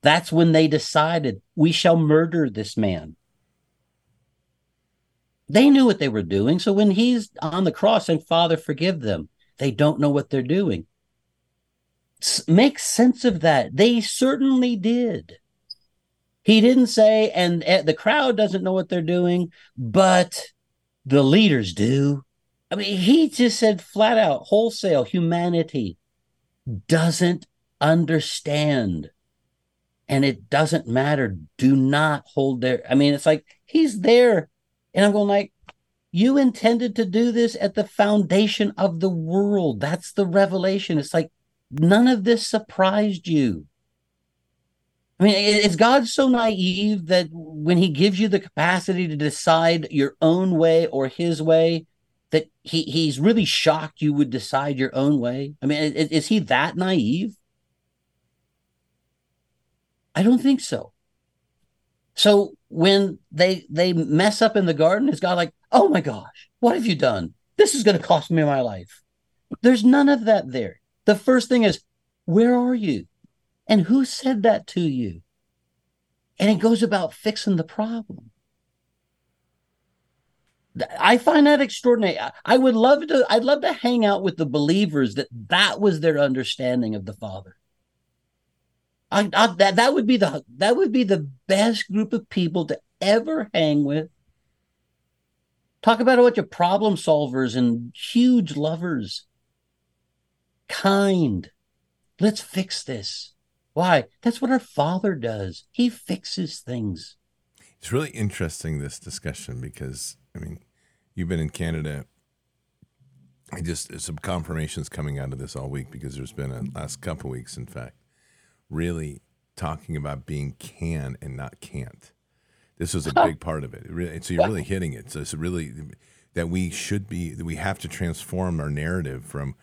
That's when they decided we shall murder this man. They knew what they were doing. So when he's on the cross and Father, forgive them, they don't know what they're doing. S- make sense of that. They certainly did. He didn't say, and uh, the crowd doesn't know what they're doing, but the leaders do. I mean, he just said flat out, wholesale, humanity doesn't understand and it doesn't matter. Do not hold there. I mean, it's like he's there. And I'm going like, you intended to do this at the foundation of the world. That's the revelation. It's like none of this surprised you. I mean, is God so naive that when he gives you the capacity to decide your own way or his way, that he, he's really shocked you would decide your own way? I mean, is, is he that naive? I don't think so. So when they they mess up in the garden, is God like, oh my gosh, what have you done? This is going to cost me my life. There's none of that there. The first thing is, where are you? And who said that to you? And it goes about fixing the problem. I find that extraordinary. I would love to. I'd love to hang out with the believers that that was their understanding of the Father. I, I, that that would be the that would be the best group of people to ever hang with. Talk about a bunch of problem solvers and huge lovers. Kind. Let's fix this. Why? That's what our Father does. He fixes things. It's really interesting this discussion because I mean, you've been in Canada. I just some confirmations coming out of this all week because there's been a last couple weeks, in fact, really talking about being can and not can't. This was a big part of it. it really, so you're really hitting it. So it's really that we should be that we have to transform our narrative from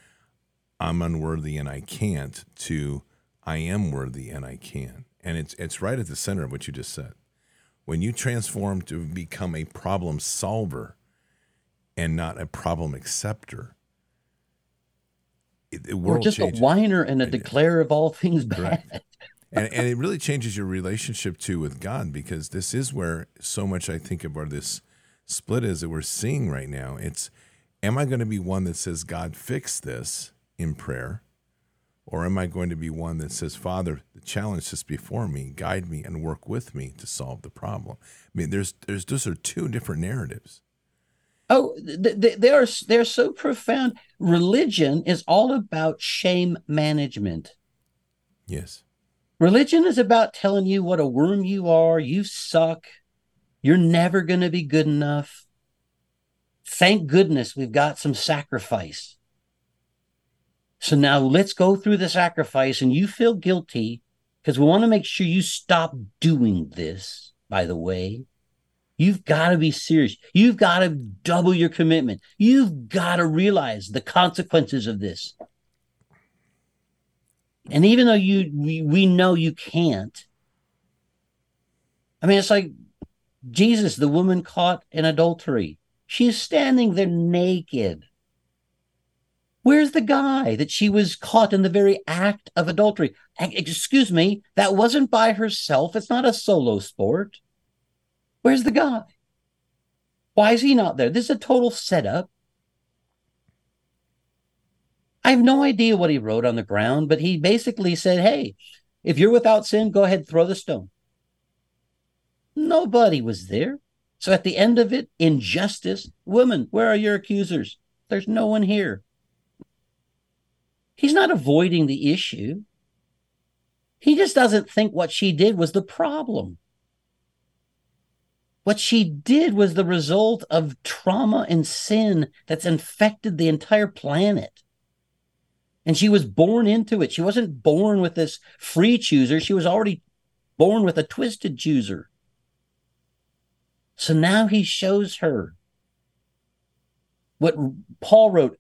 I'm unworthy and I can't to I am worthy and I can. And it's it's right at the center of what you just said. When you transform to become a problem solver and not a problem acceptor, it, world or just changes. a whiner and a declarer of all things bad. and, and it really changes your relationship too with God because this is where so much I think of where this split is that we're seeing right now. It's am I going to be one that says, God, fix this in prayer? Or am I going to be one that says, Father, the challenge is before me, guide me and work with me to solve the problem? I mean, there's there's those are two different narratives. Oh, they are they're so profound. Religion is all about shame management. Yes. Religion is about telling you what a worm you are, you suck, you're never going to be good enough. Thank goodness we've got some sacrifice. So now let's go through the sacrifice, and you feel guilty because we want to make sure you stop doing this, by the way. You've got to be serious. You've got to double your commitment. You've got to realize the consequences of this. And even though you we, we know you can't, I mean, it's like Jesus, the woman caught in adultery. She's standing there naked. Where's the guy that she was caught in the very act of adultery? Excuse me, that wasn't by herself. It's not a solo sport. Where's the guy? Why is he not there? This is a total setup. I have no idea what he wrote on the ground, but he basically said, Hey, if you're without sin, go ahead, throw the stone. Nobody was there. So at the end of it, injustice, woman, where are your accusers? There's no one here. He's not avoiding the issue. He just doesn't think what she did was the problem. What she did was the result of trauma and sin that's infected the entire planet. And she was born into it. She wasn't born with this free chooser. She was already born with a twisted chooser. So now he shows her what Paul wrote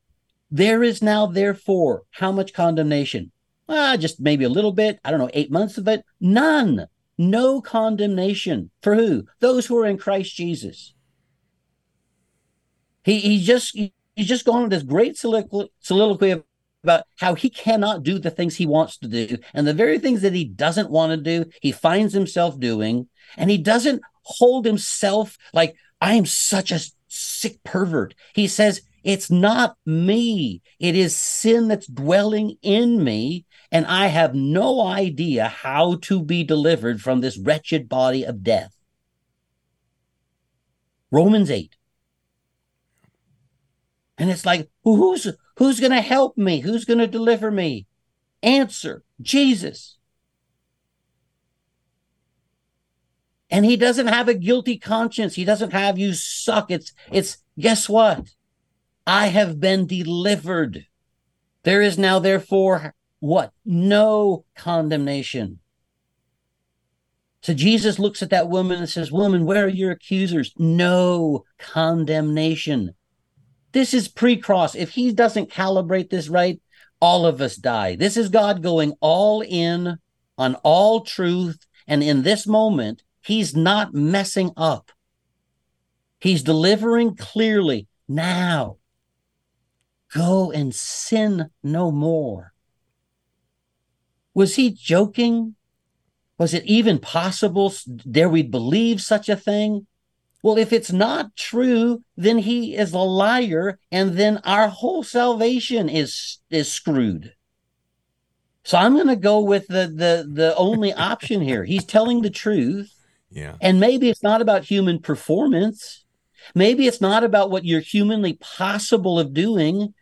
there is now, therefore, how much condemnation? Ah, just maybe a little bit. I don't know, eight months of it. None. No condemnation. For who? Those who are in Christ Jesus. He, he just he's just gone with this great soliloquy about how he cannot do the things he wants to do. And the very things that he doesn't want to do, he finds himself doing. And he doesn't hold himself like, I am such a sick pervert. He says, it's not me. It is sin that's dwelling in me. And I have no idea how to be delivered from this wretched body of death. Romans 8. And it's like, who's who's going to help me? Who's going to deliver me? Answer, Jesus. And he doesn't have a guilty conscience. He doesn't have you suck. It's it's guess what? I have been delivered. There is now therefore what? No condemnation. So Jesus looks at that woman and says, Woman, where are your accusers? No condemnation. This is pre cross. If he doesn't calibrate this right, all of us die. This is God going all in on all truth. And in this moment, he's not messing up. He's delivering clearly. Now, go and sin no more. Was he joking? Was it even possible? Dare we believe such a thing? Well, if it's not true, then he is a liar, and then our whole salvation is is screwed. So I'm going to go with the the the only option here. He's telling the truth. Yeah. And maybe it's not about human performance. Maybe it's not about what you're humanly possible of doing.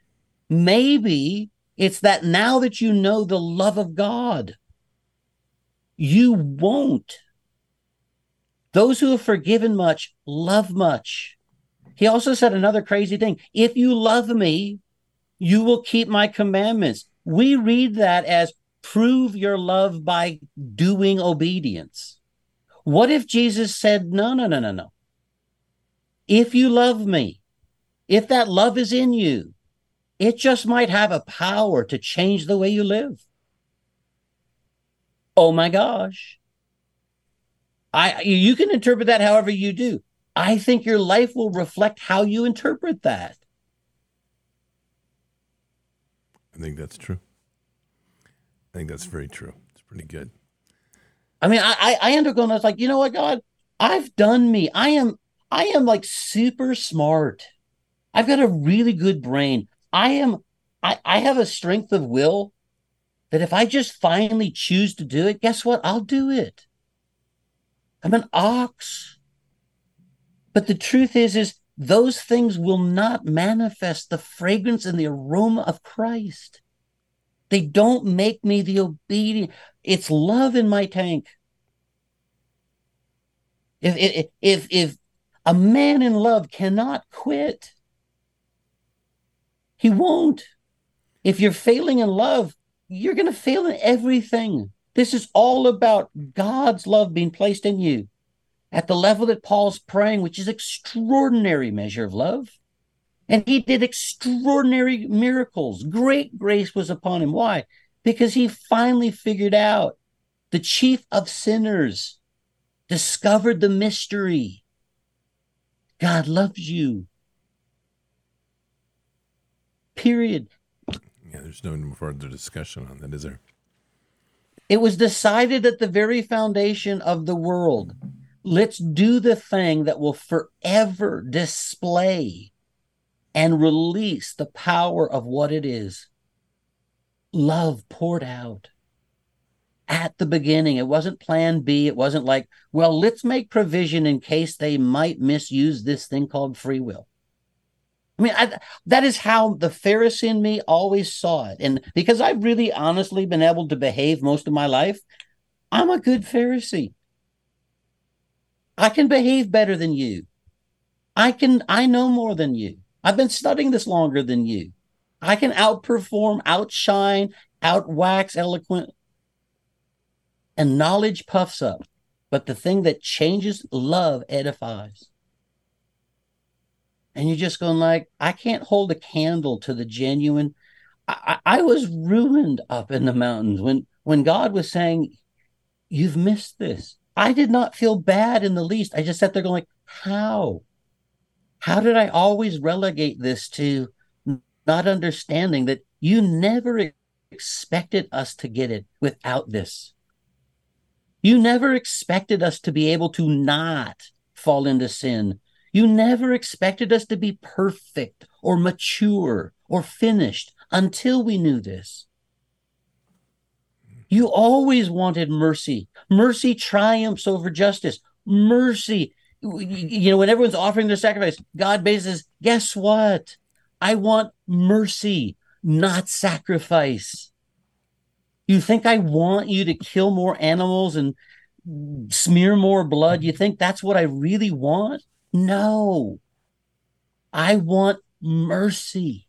Maybe it's that now that you know the love of God, you won't. Those who have forgiven much love much. He also said another crazy thing. If you love me, you will keep my commandments. We read that as prove your love by doing obedience. What if Jesus said, no, no, no, no, no. If you love me, if that love is in you, it just might have a power to change the way you live. Oh my gosh. I you can interpret that however you do. I think your life will reflect how you interpret that. I think that's true. I think that's very true. It's pretty good. I mean, I I end up going, I was like, you know what, God, I've done me. I am I am like super smart. I've got a really good brain. I am I, I have a strength of will that if I just finally choose to do it, guess what? I'll do it. I'm an ox. But the truth is, is those things will not manifest the fragrance and the aroma of Christ. They don't make me the obedient. It's love in my tank. If if if, if a man in love cannot quit, he won't. If you're failing in love, you're going to fail in everything. This is all about God's love being placed in you at the level that Paul's praying, which is extraordinary measure of love. And he did extraordinary miracles. Great grace was upon him. Why? Because he finally figured out the chief of sinners discovered the mystery. God loves you. Period. Yeah, there's no further discussion on that, is there? It was decided at the very foundation of the world. Let's do the thing that will forever display and release the power of what it is. Love poured out at the beginning. It wasn't plan B. It wasn't like, well, let's make provision in case they might misuse this thing called free will. I mean, I, that is how the Pharisee in me always saw it. And because I've really honestly been able to behave most of my life, I'm a good Pharisee. I can behave better than you. I can, I know more than you. I've been studying this longer than you. I can outperform, outshine, outwax eloquent. And knowledge puffs up. But the thing that changes love edifies and you're just going like i can't hold a candle to the genuine I, I, was ruined up in the mountains when when god was saying you've missed this. I did not feel bad in the least. I just sat there going how? How did i always relegate this to not understanding that you never expected us to get it without this? You never expected us to be able to not fall into sin you never expected us to be perfect or mature or finished until we knew this. You always wanted mercy. Mercy triumphs over justice. Mercy, you know, when everyone's offering their sacrifice, God bases, guess what? I want mercy, not sacrifice. You think I want you to kill more animals and smear more blood? You think that's what I really want? No. I want mercy.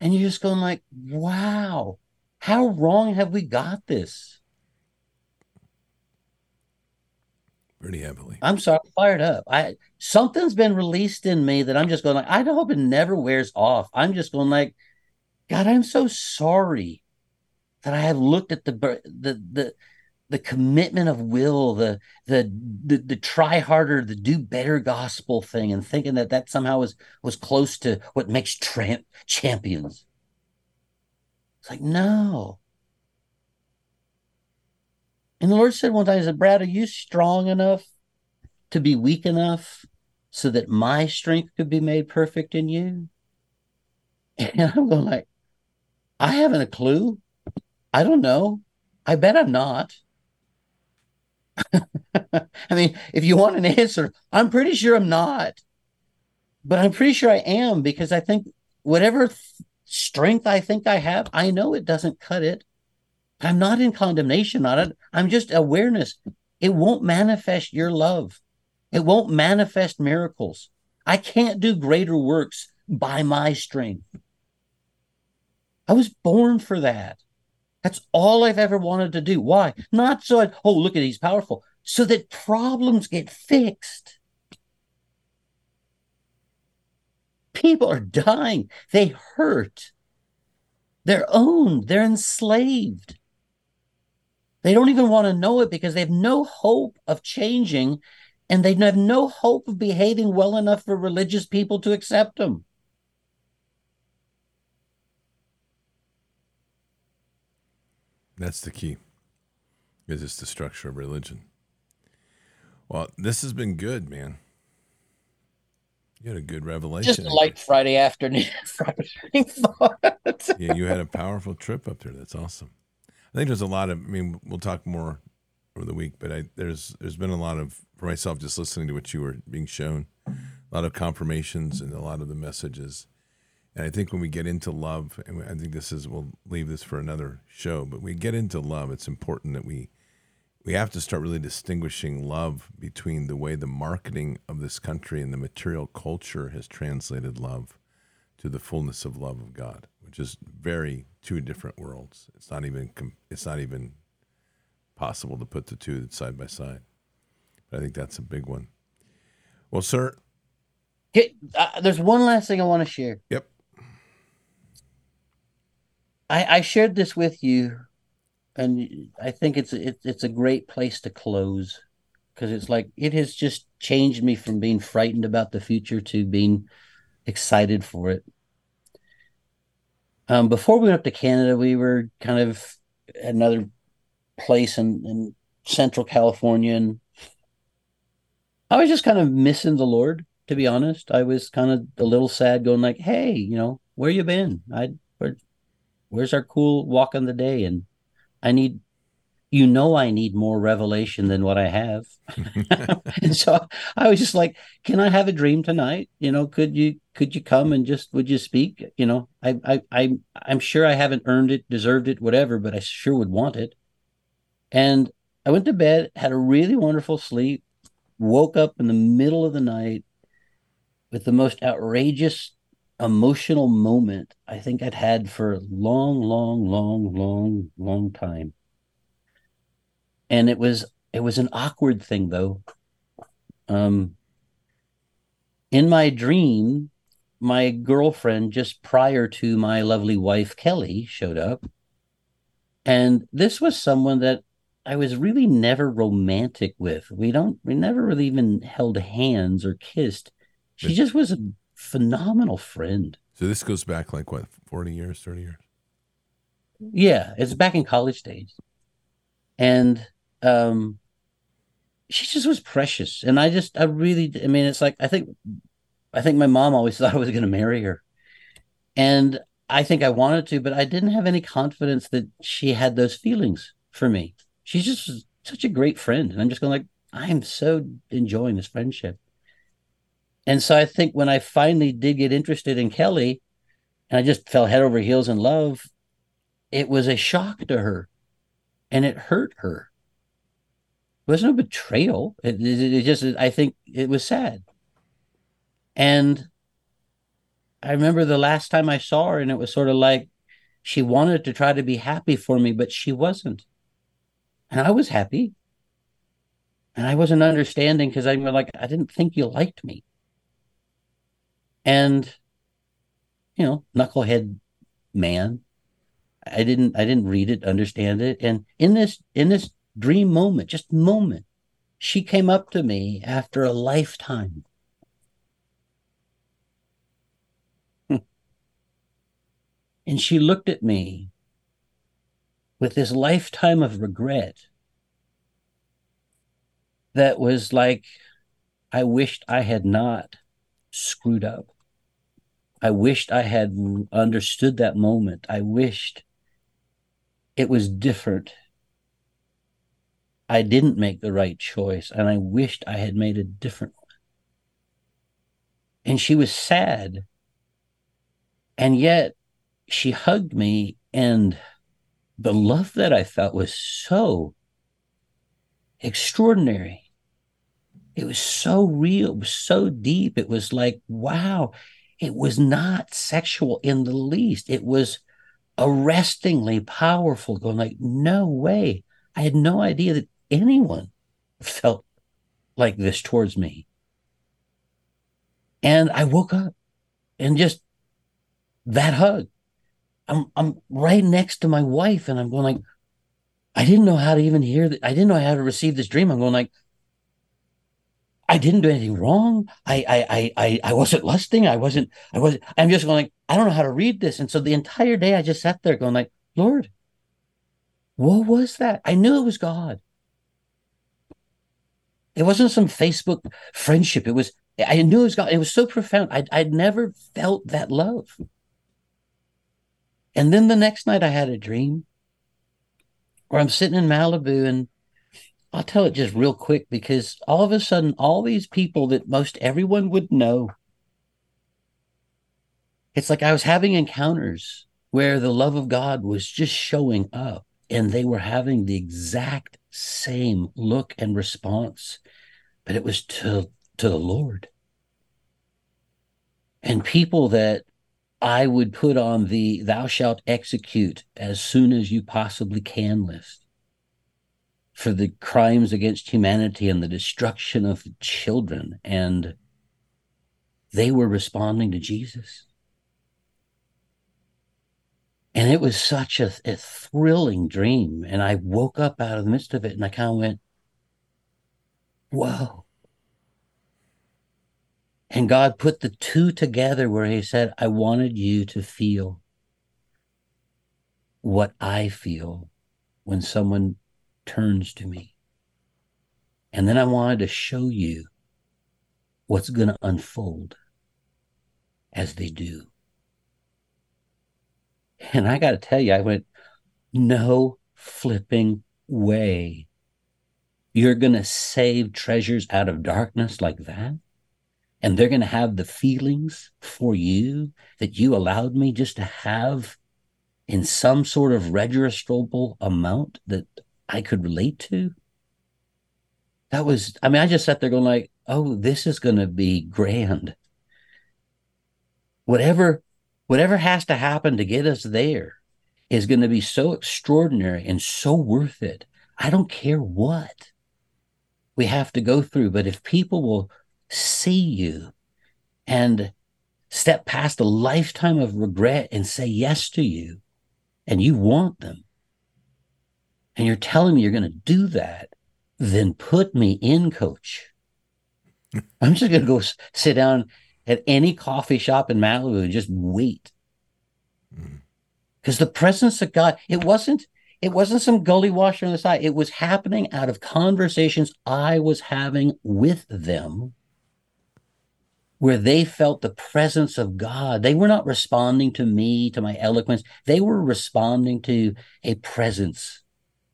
And you're just going like, wow, how wrong have we got this? Pretty heavily. I'm sorry, fired up. I something's been released in me that I'm just going like, I hope it never wears off. I'm just going like, God, I'm so sorry that I have looked at the the the the commitment of will, the the the, the try harder, the do better gospel thing, and thinking that that somehow was was close to what makes tra- champions. It's like no. And the Lord said one time, He said, Brad, are you strong enough to be weak enough so that my strength could be made perfect in you? And I'm going like, I haven't a clue. I don't know. I bet I'm not. I mean, if you want an answer, I'm pretty sure I'm not. But I'm pretty sure I am because I think whatever th- strength I think I have, I know it doesn't cut it. I'm not in condemnation on it. I'm just awareness. It won't manifest your love. It won't manifest miracles. I can't do greater works by my strength. I was born for that. That's all I've ever wanted to do. Why? Not so I, oh, look at he's powerful, so that problems get fixed. People are dying. They hurt. They're owned. They're enslaved. They don't even want to know it because they have no hope of changing and they have no hope of behaving well enough for religious people to accept them. That's the key. Is it's the structure of religion. Well, this has been good, man. You had a good revelation. Just a light Friday afternoon. Friday yeah, you had a powerful trip up there. That's awesome. I think there's a lot of. I mean, we'll talk more over the week, but I there's there's been a lot of for myself just listening to what you were being shown, a lot of confirmations and a lot of the messages and I think when we get into love, and I think this is we'll leave this for another show, but we get into love, it's important that we we have to start really distinguishing love between the way the marketing of this country and the material culture has translated love to the fullness of love of God, which is very two different worlds. It's not even it's not even possible to put the two side by side. But I think that's a big one. Well, sir. Okay, uh, there's one last thing I want to share. Yep. I, I shared this with you, and I think it's it, it's a great place to close because it's like it has just changed me from being frightened about the future to being excited for it. Um, before we went up to Canada, we were kind of at another place in, in Central California, and I was just kind of missing the Lord. To be honest, I was kind of a little sad, going like, "Hey, you know, where you been? I where's our cool walk on the day? And I need, you know, I need more revelation than what I have. and so I was just like, can I have a dream tonight? You know, could you, could you come and just, would you speak? You know, I, I, I, I'm sure I haven't earned it, deserved it, whatever, but I sure would want it. And I went to bed, had a really wonderful sleep, woke up in the middle of the night with the most outrageous emotional moment I think I'd had for a long, long, long, long, long time. And it was it was an awkward thing though. Um in my dream, my girlfriend just prior to my lovely wife Kelly showed up. And this was someone that I was really never romantic with. We don't we never really even held hands or kissed. She just was a phenomenal friend. So this goes back like what, 40 years, 30 years? Yeah, it's back in college days. And um she just was precious. And I just I really I mean it's like I think I think my mom always thought I was going to marry her. And I think I wanted to, but I didn't have any confidence that she had those feelings for me. She's just such a great friend. And I'm just going like, I'm so enjoying this friendship. And so I think when I finally did get interested in Kelly, and I just fell head over heels in love, it was a shock to her. and it hurt her. It wasn't a betrayal. It, it, it just, I think it was sad. And I remember the last time I saw her, and it was sort of like she wanted to try to be happy for me, but she wasn't. And I was happy. And I wasn't understanding because I'm like, I didn't think you liked me. And, you know, knucklehead man. I didn't I didn't read it, understand it. And in this in this dream moment, just moment, she came up to me after a lifetime. and she looked at me with this lifetime of regret that was like, I wished I had not screwed up. I wished I had understood that moment. I wished it was different. I didn't make the right choice, and I wished I had made a different one. And she was sad. And yet she hugged me, and the love that I felt was so extraordinary. It was so real, it was so deep. It was like, wow, it was not sexual in the least. It was arrestingly powerful, going like, no way. I had no idea that anyone felt like this towards me. And I woke up and just that hug. I'm I'm right next to my wife, and I'm going like, I didn't know how to even hear that. I didn't know how to receive this dream. I'm going like, I didn't do anything wrong. I I I I wasn't lusting. I wasn't. I wasn't. I'm just going like, I don't know how to read this. And so the entire day, I just sat there going like, Lord, what was that? I knew it was God. It wasn't some Facebook friendship. It was. I knew it was God. It was so profound. I I'd never felt that love. And then the next night I had a dream where I'm sitting in Malibu and I'll tell it just real quick because all of a sudden, all these people that most everyone would know, it's like I was having encounters where the love of God was just showing up and they were having the exact same look and response, but it was to, to the Lord. And people that I would put on the thou shalt execute as soon as you possibly can list for the crimes against humanity and the destruction of children. And they were responding to Jesus. And it was such a, a thrilling dream. And I woke up out of the midst of it and I kind of went, whoa and God put the two together where He said, I wanted you to feel what I feel when someone turns to me. And then I wanted to show you what's going to unfold as they do. And I got to tell you, I went, no flipping way. You're going to save treasures out of darkness like that? and they're going to have the feelings for you that you allowed me just to have in some sort of registrable amount that I could relate to. That was, I mean, I just sat there going like, oh, this is going to be grand. Whatever, whatever has to happen to get us there is going to be so extraordinary and so worth it. I don't care what we have to go through, but if people will see you and step past a lifetime of regret and say yes to you and you want them and you're telling me you're going to do that then put me in coach i'm just going to go sit down at any coffee shop in malibu and just wait because mm. the presence of god it wasn't it wasn't some gully washer on the side it was happening out of conversations i was having with them where they felt the presence of God. They were not responding to me, to my eloquence. They were responding to a presence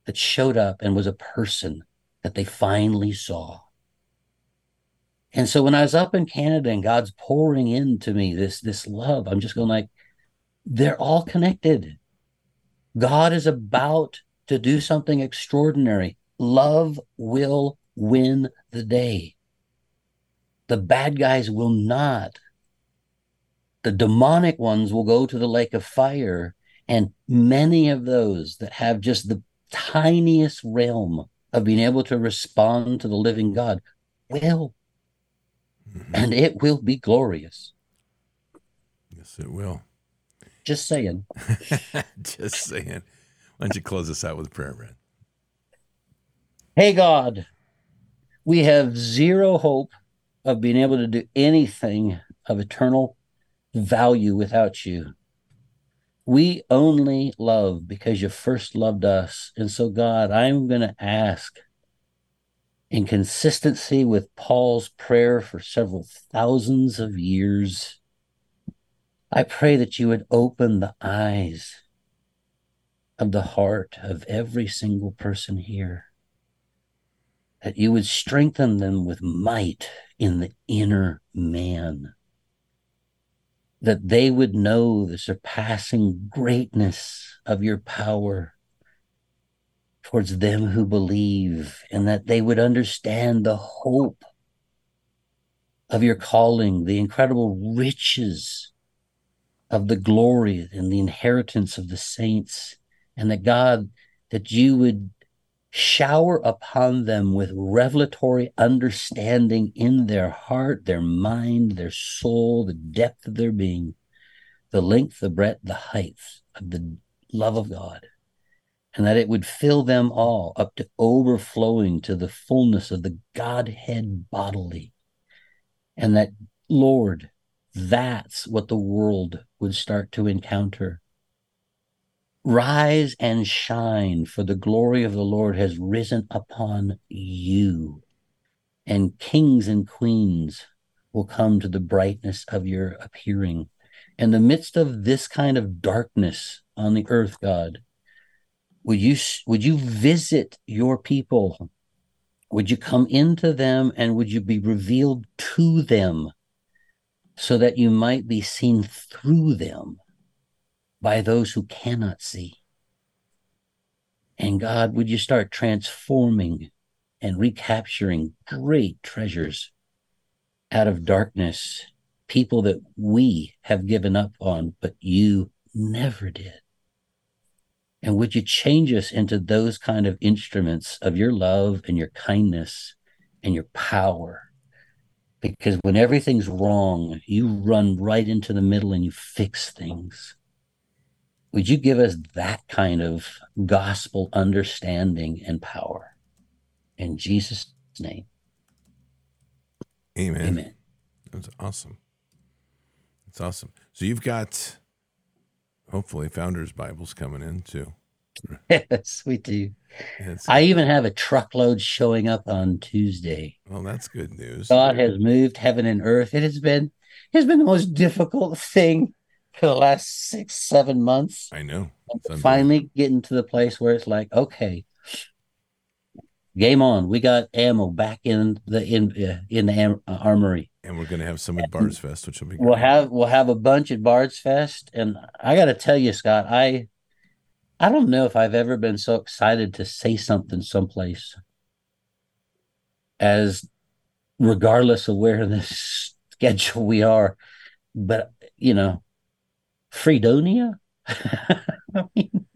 that showed up and was a person that they finally saw. And so when I was up in Canada and God's pouring into me this, this love, I'm just going like, they're all connected. God is about to do something extraordinary. Love will win the day. The bad guys will not. The demonic ones will go to the lake of fire. And many of those that have just the tiniest realm of being able to respond to the living God will. Mm-hmm. And it will be glorious. Yes, it will. Just saying. Just saying. Why don't you close us out with prayer, Brad? Hey, God, we have zero hope of being able to do anything of eternal value without you. We only love because you first loved us. And so, God, I'm going to ask in consistency with Paul's prayer for several thousands of years. I pray that you would open the eyes of the heart of every single person here, that you would strengthen them with might in the inner man that they would know the surpassing greatness of your power towards them who believe, and that they would understand the hope of your calling, the incredible riches of the glory and the inheritance of the saints, and that God, that you would shower upon them with revelatory understanding in their heart, their mind, their soul, the depth of their being, the length, the breadth, the height of the love of God, and that it would fill them all up to overflowing to the fullness of the Godhead bodily. And that, Lord, that's what the world would start to encounter Rise and shine, for the glory of the Lord has risen upon you. And kings and queens will come to the brightness of your appearing. In the midst of this kind of darkness on the earth, God, would you would you visit your people? Would you come into them and would you be revealed to them so that you might be seen through them? By those who cannot see. And God, would you start transforming and recapturing great treasures out of darkness, people that we have given up on, but you never did. And would you change us into those kind of instruments of your love and your kindness and your power? Because when everything's wrong, you run right into the middle and you fix things. Would you give us that kind of gospel understanding and power? In Jesus' name. Amen. Amen. That's awesome. That's awesome. So you've got hopefully Founders Bibles coming in too. Yes, we do. I even have a truckload showing up on Tuesday. Well, that's good news. God has moved heaven and earth. It has been it has been the most difficult thing for the last six, seven months. I know. Finally getting to the place where it's like, okay, game on. We got ammo back in the in uh, in the am- uh, armory, and we're gonna have some at Bards Fest, which will be. Great. We'll have we'll have a bunch at Bards Fest, and I got to tell you, Scott, I I don't know if I've ever been so excited to say something someplace as regardless of where in this schedule we are, but you know, Fredonia. I mean,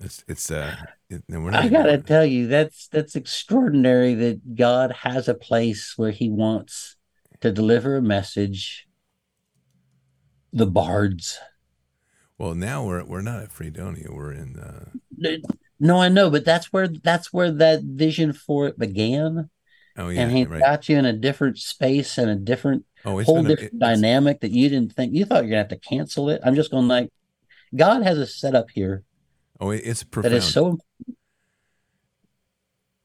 it's it's uh. It, I gotta tell you, that's that's extraordinary that God has a place where He wants to deliver a message. The bards. Well, now we're we're not at Fredonia. We're in. Uh... No, I know, but that's where that's where that vision for it began. Oh yeah, and he right. got you in a different space and a different oh, whole different a, dynamic that you didn't think you thought you're gonna have to cancel it. I'm just going like, God has a setup here. Oh, it's profound. That is so.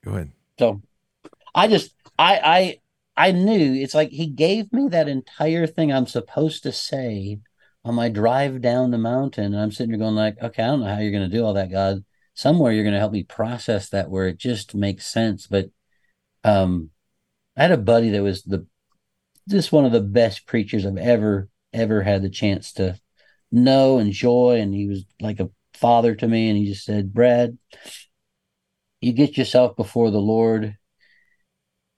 Go ahead. So, I just I I I knew it's like He gave me that entire thing I'm supposed to say on my drive down the mountain, and I'm sitting there going like, okay, I don't know how you're gonna do all that, God. Somewhere you're gonna help me process that where it just makes sense, but um, I had a buddy that was the just one of the best preachers I've ever ever had the chance to know and enjoy, and he was like a father to me. And he just said, "Brad, you get yourself before the Lord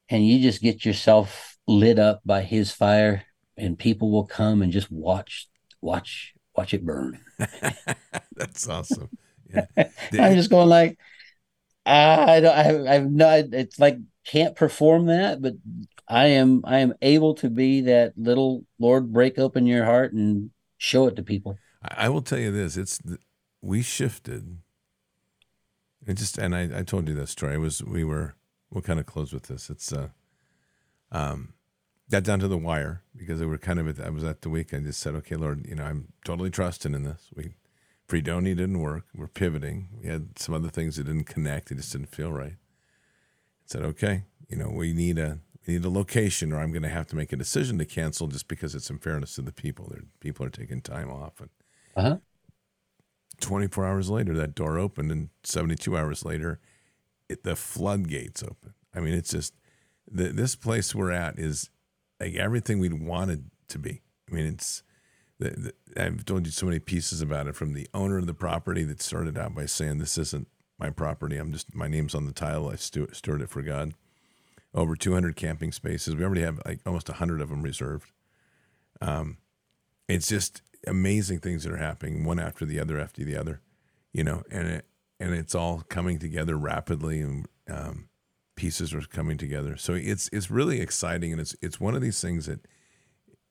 and you just get yourself lit up by his fire and people will come and just watch watch watch it burn. That's awesome. Yeah. I'm just going like I don't I I've not it's like can't perform that, but I am I am able to be that little Lord break open your heart and show it to people. I will tell you this: it's we shifted. It just and I, I told you that story. It was we were we'll kind of close with this. It's uh um got down to the wire because they were kind of at, I was at the week. I just said, okay, Lord, you know, I'm totally trusting in this. We Fredonia didn't work. We're pivoting. We had some other things that didn't connect. It just didn't feel right. Said, okay, you know, we need a we need a location, or I'm going to have to make a decision to cancel just because it's in fairness to the people. They're, people are taking time off, and Uh-huh. 24 hours later, that door opened, and 72 hours later, it, the floodgates open. I mean, it's just the, this place we're at is like everything we'd wanted to be. I mean, it's the, the, I've told you so many pieces about it from the owner of the property that started out by saying, "This isn't my property. I'm just my name's on the title. I stored it for God." Over 200 camping spaces. We already have like almost 100 of them reserved. Um, it's just amazing things that are happening one after the other after the other you know and it and it's all coming together rapidly and um, pieces are coming together so it's it's really exciting and it's it's one of these things that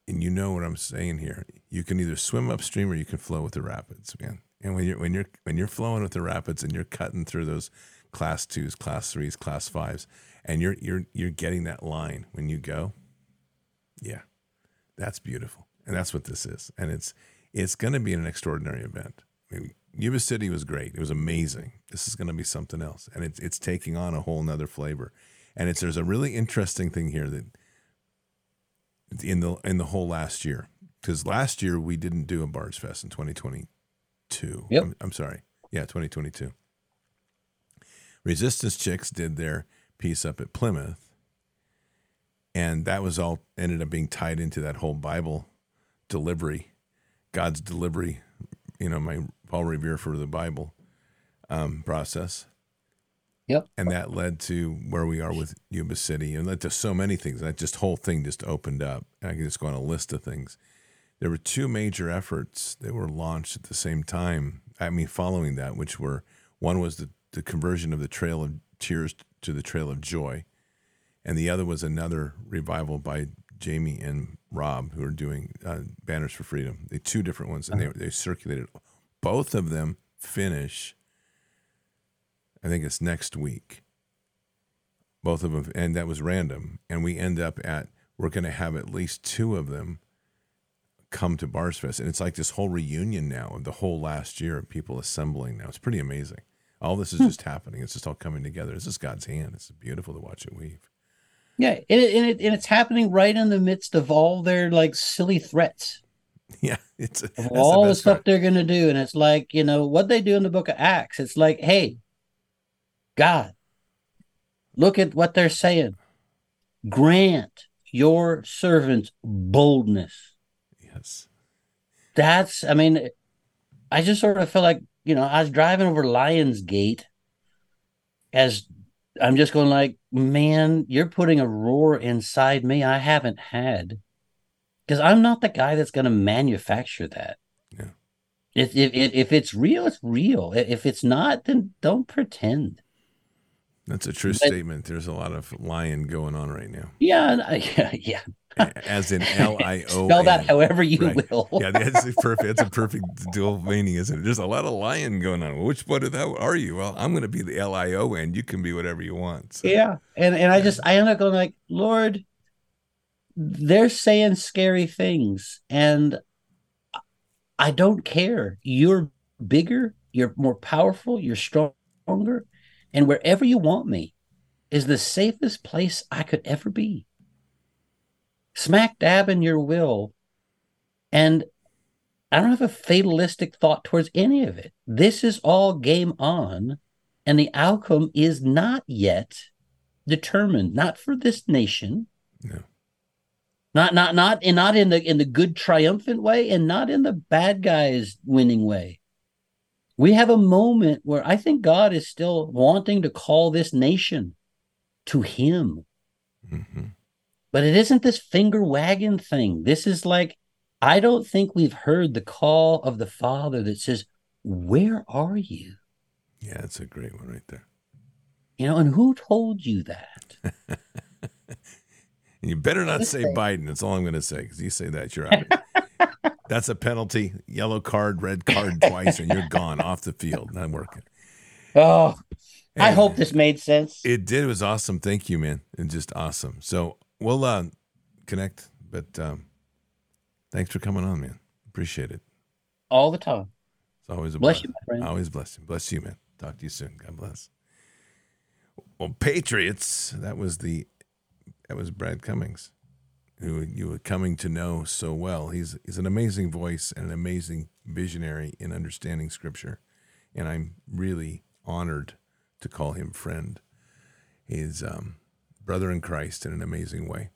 and you know what i'm saying here you can either swim upstream or you can flow with the rapids man and when you're when you're when you're flowing with the rapids and you're cutting through those class twos class threes class fives and you're you're you're getting that line when you go yeah that's beautiful and that's what this is. And it's it's going to be an extraordinary event. I mean, Yuba City was great; it was amazing. This is going to be something else, and it's it's taking on a whole nother flavor. And it's there's a really interesting thing here that in the in the whole last year because last year we didn't do a Bards Fest in 2022. Yep. I'm, I'm sorry, yeah, 2022. Resistance Chicks did their piece up at Plymouth, and that was all ended up being tied into that whole Bible delivery, God's delivery, you know, my Paul Revere for the Bible um, process. Yep. And that led to where we are with Yuba City and led to so many things. That just whole thing just opened up. I can just go on a list of things. There were two major efforts that were launched at the same time. I mean, following that, which were one was the, the conversion of the Trail of Tears to the Trail of Joy, and the other was another revival by Jamie and Rob, who are doing uh, Banners for Freedom. They two different ones, and they they circulated. Both of them finish. I think it's next week. Both of them, and that was random. And we end up at we're going to have at least two of them come to Bards Fest, and it's like this whole reunion now of the whole last year of people assembling. Now it's pretty amazing. All this is hmm. just happening. It's just all coming together. This is God's hand. It's beautiful to watch it weave. Yeah, and, it, and, it, and it's happening right in the midst of all their like silly threats Yeah, it's all the best stuff part. they're going to do, and it's like you know what they do in the Book of Acts. It's like, hey, God, look at what they're saying. Grant your servants boldness. That's, I mean, I just sort of feel like you know I was driving over Lions Gate, as I'm just going like, man, you're putting a roar inside me I haven't had because I'm not the guy that's going to manufacture that. Yeah. If, if if if it's real, it's real. If it's not, then don't pretend. That's a true But- statement. There's a lot of lying going on right now. Yeah, yeah, yeah. As in L I O. Spell that however you Right. will. Yeah, that's a perfect. That's a perfect dual meaning, isn't it? There's a lot of lion going on. Which part of that are you? Well, I'm going to be the L I O L I O N. You can be whatever you want. So, Yeah. And and I just I end up going like, Lord, they're saying scary things and I don't care. You're bigger, you're more powerful, you're stronger, and wherever you want me is the safest place I could ever be. Smack dab in your will. And I don't have a fatalistic thought towards any of it. This is all game on, and the outcome is not yet determined. Not for this nation. No. Not not not and not in the in the good triumphant way, and not in the bad guys winning way. We have a moment where I think God is still wanting to call this nation to Him. hmm But it isn't this finger wagging thing. This is like, I don't think we've heard the call of the Father that says, Where are you? Yeah, it's a great one right there. You know, and who told you that? And you better not say Biden. That's all I'm going to say. Because you say that, you're out. That's a penalty. Yellow card, red card twice, and you're gone off the field. Not working. Oh, I hope this made sense. it did. It was awesome. Thank you, man. And just awesome. So we'll uh, connect. But um, thanks for coming on, man. Appreciate it. All the time. It's always a Bless blessing. you, my friend. Always blessing. Bless you, man. Talk to you soon. God bless. Well, Patriots. That was the. That was Brad Cummings, who you were coming to know so well. He's he's an amazing voice and an amazing visionary in understanding Scripture, and I'm really honored to call him friend. He's um, brother in Christ in an amazing way.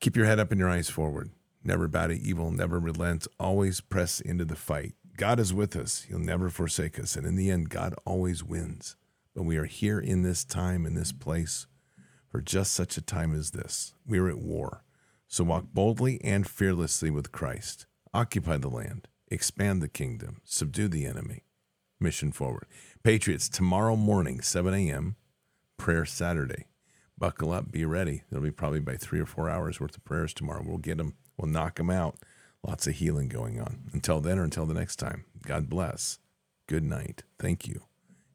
Keep your head up and your eyes forward. Never bow to evil, never relent, always press into the fight. God is with us. He'll never forsake us. And in the end, God always wins. But we are here in this time, in this place, for just such a time as this. We are at war. So walk boldly and fearlessly with Christ. Occupy the land, expand the kingdom, subdue the enemy. Mission forward. Patriots, tomorrow morning, 7 a.m., prayer Saturday. Buckle up, be ready. There'll be probably by three or four hours worth of prayers tomorrow. We'll get them, we'll knock them out. Lots of healing going on. Until then or until the next time, God bless. Good night. Thank you.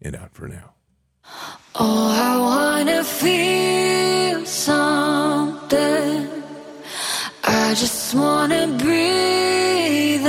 And out for now. Oh, I wanna feel something. I just wanna breathe